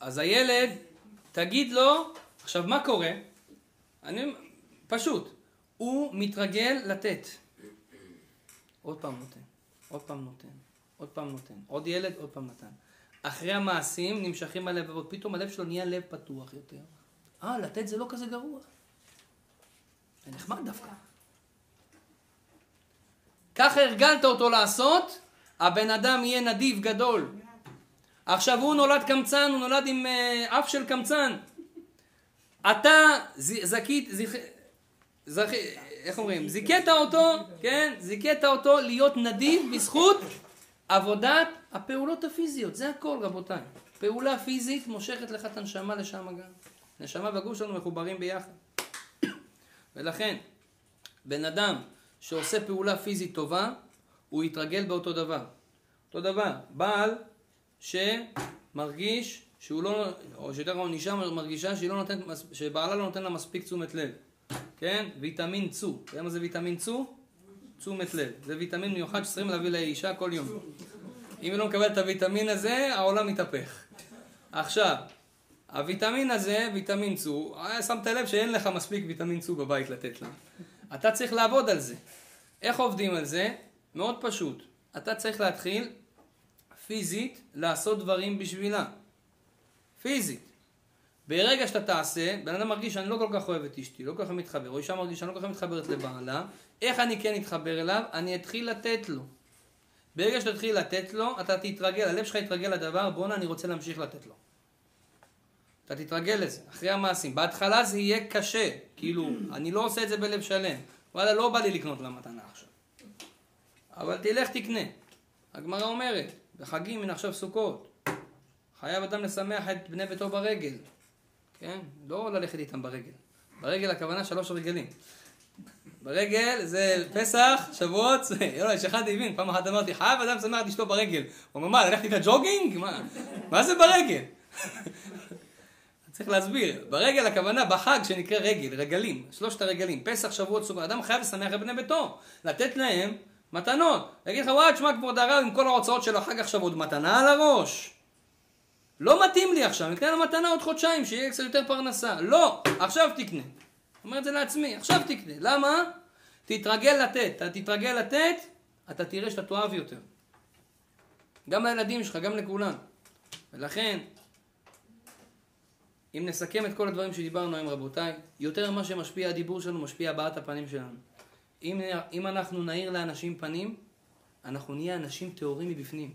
אז הילד, תגיד לו, עכשיו מה קורה? אני, פשוט, הוא מתרגל לתת. עוד פעם נותן, עוד פעם נותן, עוד פעם נותן. עוד ילד, עוד פעם נתן. אחרי המעשים נמשכים הלבבות, פתאום הלב שלו נהיה לב פתוח יותר. אה, לתת זה לא כזה גרוע. זה נחמד דווקא. ככה הרגלת אותו לעשות, הבן אדם יהיה נדיב גדול. עכשיו הוא נולד קמצן, הוא נולד עם אה, אף של קמצן. אתה זכית, זכ... זכ... איך אומרים? זיכית אותו, כן? זיכית אותו להיות נדיב בזכות עבודת הפעולות הפיזיות. זה הכל רבותיי. פעולה פיזית מושכת לך את הנשמה לשם גם. נשמה והגוף שלנו מחוברים ביחד. ולכן, בן אדם שעושה פעולה פיזית טובה, הוא יתרגל באותו דבר. אותו דבר, בעל שמרגיש שהוא לא, או שיותר נכון, אישה מרגישה שהיא לא נותנת, שבעלה לא נותן לה מספיק תשומת לב. כן? ויטמין צו. אתה יודע מה זה ויטמין צו? תשומת לב. זה ויטמין מיוחד שצריכים להביא לאישה כל יום. אם היא לא מקבלת את הוויטמין הזה, העולם מתהפך. עכשיו, הוויטמין הזה, ויטמין צור, אה, שמת לב שאין לך מספיק ויטמין צור בבית לתת לה. אתה צריך לעבוד על זה. איך עובדים על זה? מאוד פשוט. אתה צריך להתחיל פיזית לעשות דברים בשבילה. פיזית. ברגע שאתה תעשה, בן אדם מרגיש שאני לא כל כך אוהב את אשתי, לא כל כך מתחבר, או אישה מרגיש שאני לא כל כך מתחברת לבעלה, איך אני כן אתחבר אליו? אני אתחיל לתת לו. ברגע שתתחיל לתת לו, אתה תתרגל, הלב שלך יתרגל לדבר, בואנה אני רוצה להמשיך לתת לו. אתה תתרגל לזה, אחרי המעשים. בהתחלה זה יהיה קשה, כאילו, אני לא עושה את זה בלב שלם. וואלה, לא בא לי לקנות לה מתנה עכשיו. אבל תלך תקנה. הגמרא אומרת, בחגים מן עכשיו סוכות, חייב אדם לשמח את בני ביתו ברגל. כן? לא ללכת איתם ברגל. ברגל הכוונה שלוש רגלים. ברגל זה פסח, שבועות, לא, יש אחד הבין, פעם אחת אמרתי, חייב אדם לשמח את אשתו ברגל. הוא אומר, מה, ללכת איתה ג'וגינג? מה, מה זה ברגל? *laughs* צריך להסביר, ברגל הכוונה בחג שנקרא רגל, רגלים, שלושת הרגלים, פסח, שבועות, סוכות, אדם חייב לשמח את בני ביתו, לתת להם מתנות, להגיד לך וואי תשמע כבוד הרב עם כל ההוצאות של החג עכשיו עוד מתנה על הראש, לא מתאים לי עכשיו, נקנה לו מתנה עוד חודשיים, שיהיה קצת יותר פרנסה, לא, עכשיו תקנה, אומר את זה לעצמי, עכשיו תקנה, למה? תתרגל לתת, אתה תתרגל לתת, אתה תראה שאתה תאהב יותר, גם לילדים שלך, גם לכולם, ולכן אם נסכם את כל הדברים שדיברנו היום רבותיי, יותר ממה שמשפיע הדיבור שלנו, משפיע הבעת הפנים שלנו. אם, אם אנחנו נאיר לאנשים פנים, אנחנו נהיה אנשים טהורים מבפנים.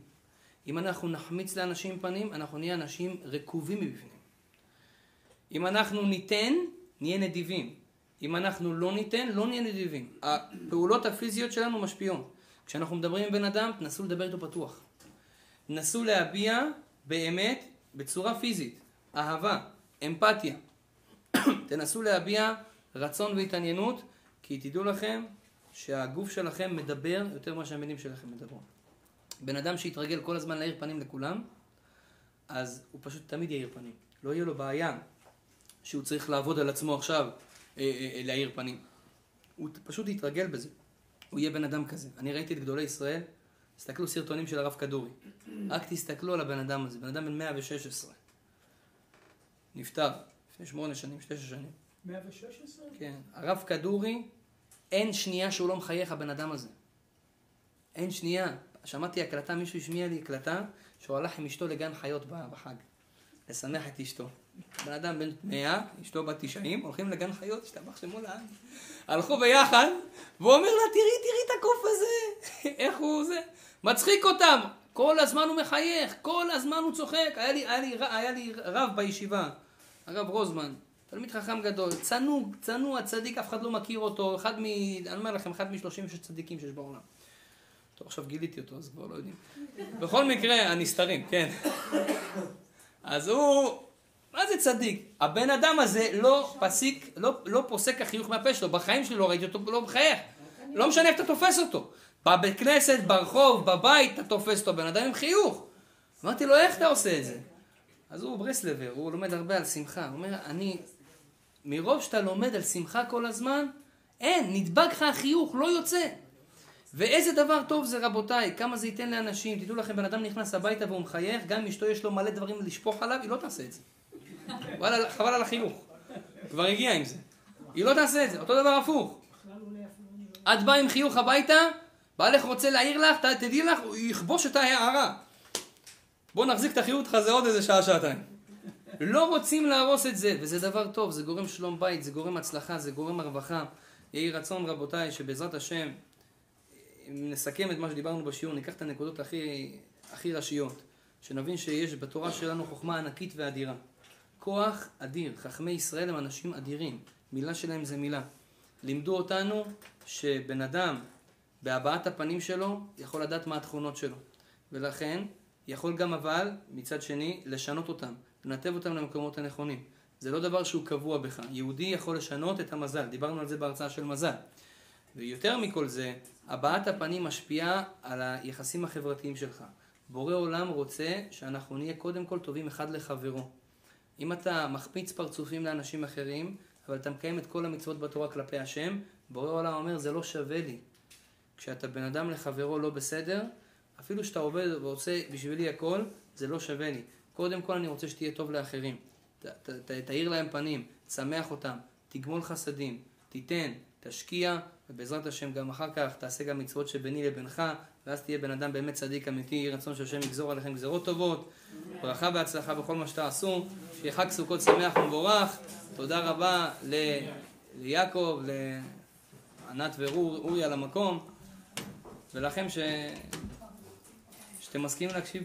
אם אנחנו נחמיץ לאנשים פנים, אנחנו נהיה אנשים רקובים מבפנים. אם אנחנו ניתן, נהיה נדיבים. אם אנחנו לא ניתן, לא נהיה נדיבים. הפעולות הפיזיות שלנו משפיעות. כשאנחנו מדברים עם בן אדם, תנסו לדבר איתו פתוח. תנסו להביע באמת בצורה פיזית, אהבה, אמפתיה. *coughs* תנסו להביע רצון והתעניינות, כי תדעו לכם שהגוף שלכם מדבר יותר ממה שהמילים שלכם מדברות. בן אדם שיתרגל כל הזמן להאיר פנים לכולם, אז הוא פשוט תמיד יאיר פנים. לא יהיה לו בעיה שהוא צריך לעבוד על עצמו עכשיו אה, אה, אה, להאיר פנים. הוא פשוט יתרגל בזה. הוא יהיה בן אדם כזה. אני ראיתי את גדולי ישראל, תסתכלו סרטונים של הרב כדורי. רק תסתכלו על הבן אדם הזה, בן אדם בן 116. נפטר לפני שמונה שנים, תשע שנים. 116? כן. הרב כדורי, אין שנייה שהוא לא מחייך הבן אדם הזה. אין שנייה. שמעתי הקלטה, מישהו השמיע לי הקלטה, שהוא הלך עם אשתו לגן חיות בחג. לשמח את אשתו. בן אדם בן 100, אשתו בת 90, הולכים לגן חיות, השתבח שמו לעד. הלכו ביחד, והוא אומר לה, תראי, תראי את הקוף הזה, *laughs* איך הוא זה. מצחיק אותם, כל הזמן הוא מחייך, כל הזמן הוא צוחק. היה לי, היה לי, היה לי רב בישיבה, הרב רוזמן, תלמיד חכם גדול, צנוע, צנוע, צדיק, אף אחד לא מכיר אותו, אחד מ... אני אומר לכם, אחד משלושים צדיקים שיש בעולם. טוב, עכשיו גיליתי אותו, אז כבר לא יודעים. בכל מקרה, הנסתרים, כן. אז הוא, מה זה צדיק? הבן אדם הזה לא פסיק, לא, לא פוסק החיוך מהפה שלו, בחיים שלי לא ראיתי אותו, לא מחייך. לא משנה איפה אתה תופס אותו. בבית כנסת, ברחוב, בבית, אתה תופס אותו, בן אדם עם חיוך. אמרתי לו, איך אתה עושה את זה? אז הוא ברסלבר, הוא לומד הרבה על שמחה. הוא אומר, אני, מרוב שאתה לומד על שמחה כל הזמן, אין, נדבק לך החיוך, לא יוצא. ואיזה דבר טוב זה רבותיי, כמה זה ייתן לאנשים, תדעו לכם, בן אדם נכנס הביתה והוא מחייך, גם אם אשתו יש לו מלא דברים לשפוך עליו, היא לא תעשה את זה. וואלה, חבל על החיוך. כבר הגיע עם זה. היא לא תעשה את זה, אותו דבר הפוך. את באה עם חיוך הביתה, בעלך רוצה להעיר לך, תדעי לך, הוא יכבוש את ההערה. בוא נחזיק את החיוך שלך זה עוד איזה שעה, שעתיים. לא רוצים להרוס את זה, וזה דבר טוב, זה גורם שלום בית, זה גורם הצלחה, זה גורם הרווחה. יהי רצון רבותיי, שבעזרת השם, אם נסכם את מה שדיברנו בשיעור, ניקח את הנקודות הכי, הכי ראשיות, שנבין שיש בתורה שלנו חוכמה ענקית ואדירה. כוח אדיר, חכמי ישראל הם אנשים אדירים, מילה שלהם זה מילה. לימדו אותנו שבן אדם בהבעת הפנים שלו יכול לדעת מה התכונות שלו. ולכן יכול גם אבל, מצד שני, לשנות אותם, לנתב אותם למקומות הנכונים. זה לא דבר שהוא קבוע בך. יהודי יכול לשנות את המזל, דיברנו על זה בהרצאה של מזל. ויותר מכל זה, הבעת הפנים משפיעה על היחסים החברתיים שלך. בורא עולם רוצה שאנחנו נהיה קודם כל טובים אחד לחברו. אם אתה מחפיץ פרצופים לאנשים אחרים, אבל אתה מקיים את כל המצוות בתורה כלפי השם, בורא עולם אומר זה לא שווה לי. כשאתה בן אדם לחברו לא בסדר, אפילו שאתה עובד ועושה בשבילי הכל, זה לא שווה לי. קודם כל אני רוצה שתהיה טוב לאחרים. ת- ת- ת- תאיר להם פנים, תשמח אותם, תגמול חסדים, תיתן, תשקיע, ובעזרת השם גם אחר כך תעשה גם מצוות שביני לבינך, ואז תהיה בן אדם באמת צדיק אמיתי, יהי רצון שהשם יגזור עליכם גזרות טובות, ברכה והצלחה בכל מה שתעשו, שיהיה חג סוכות שמח ומבורך, תודה רבה ל... ליעקב, לענת ואורי על המקום, ולכם ש... שאתם מסכימים להקשיב.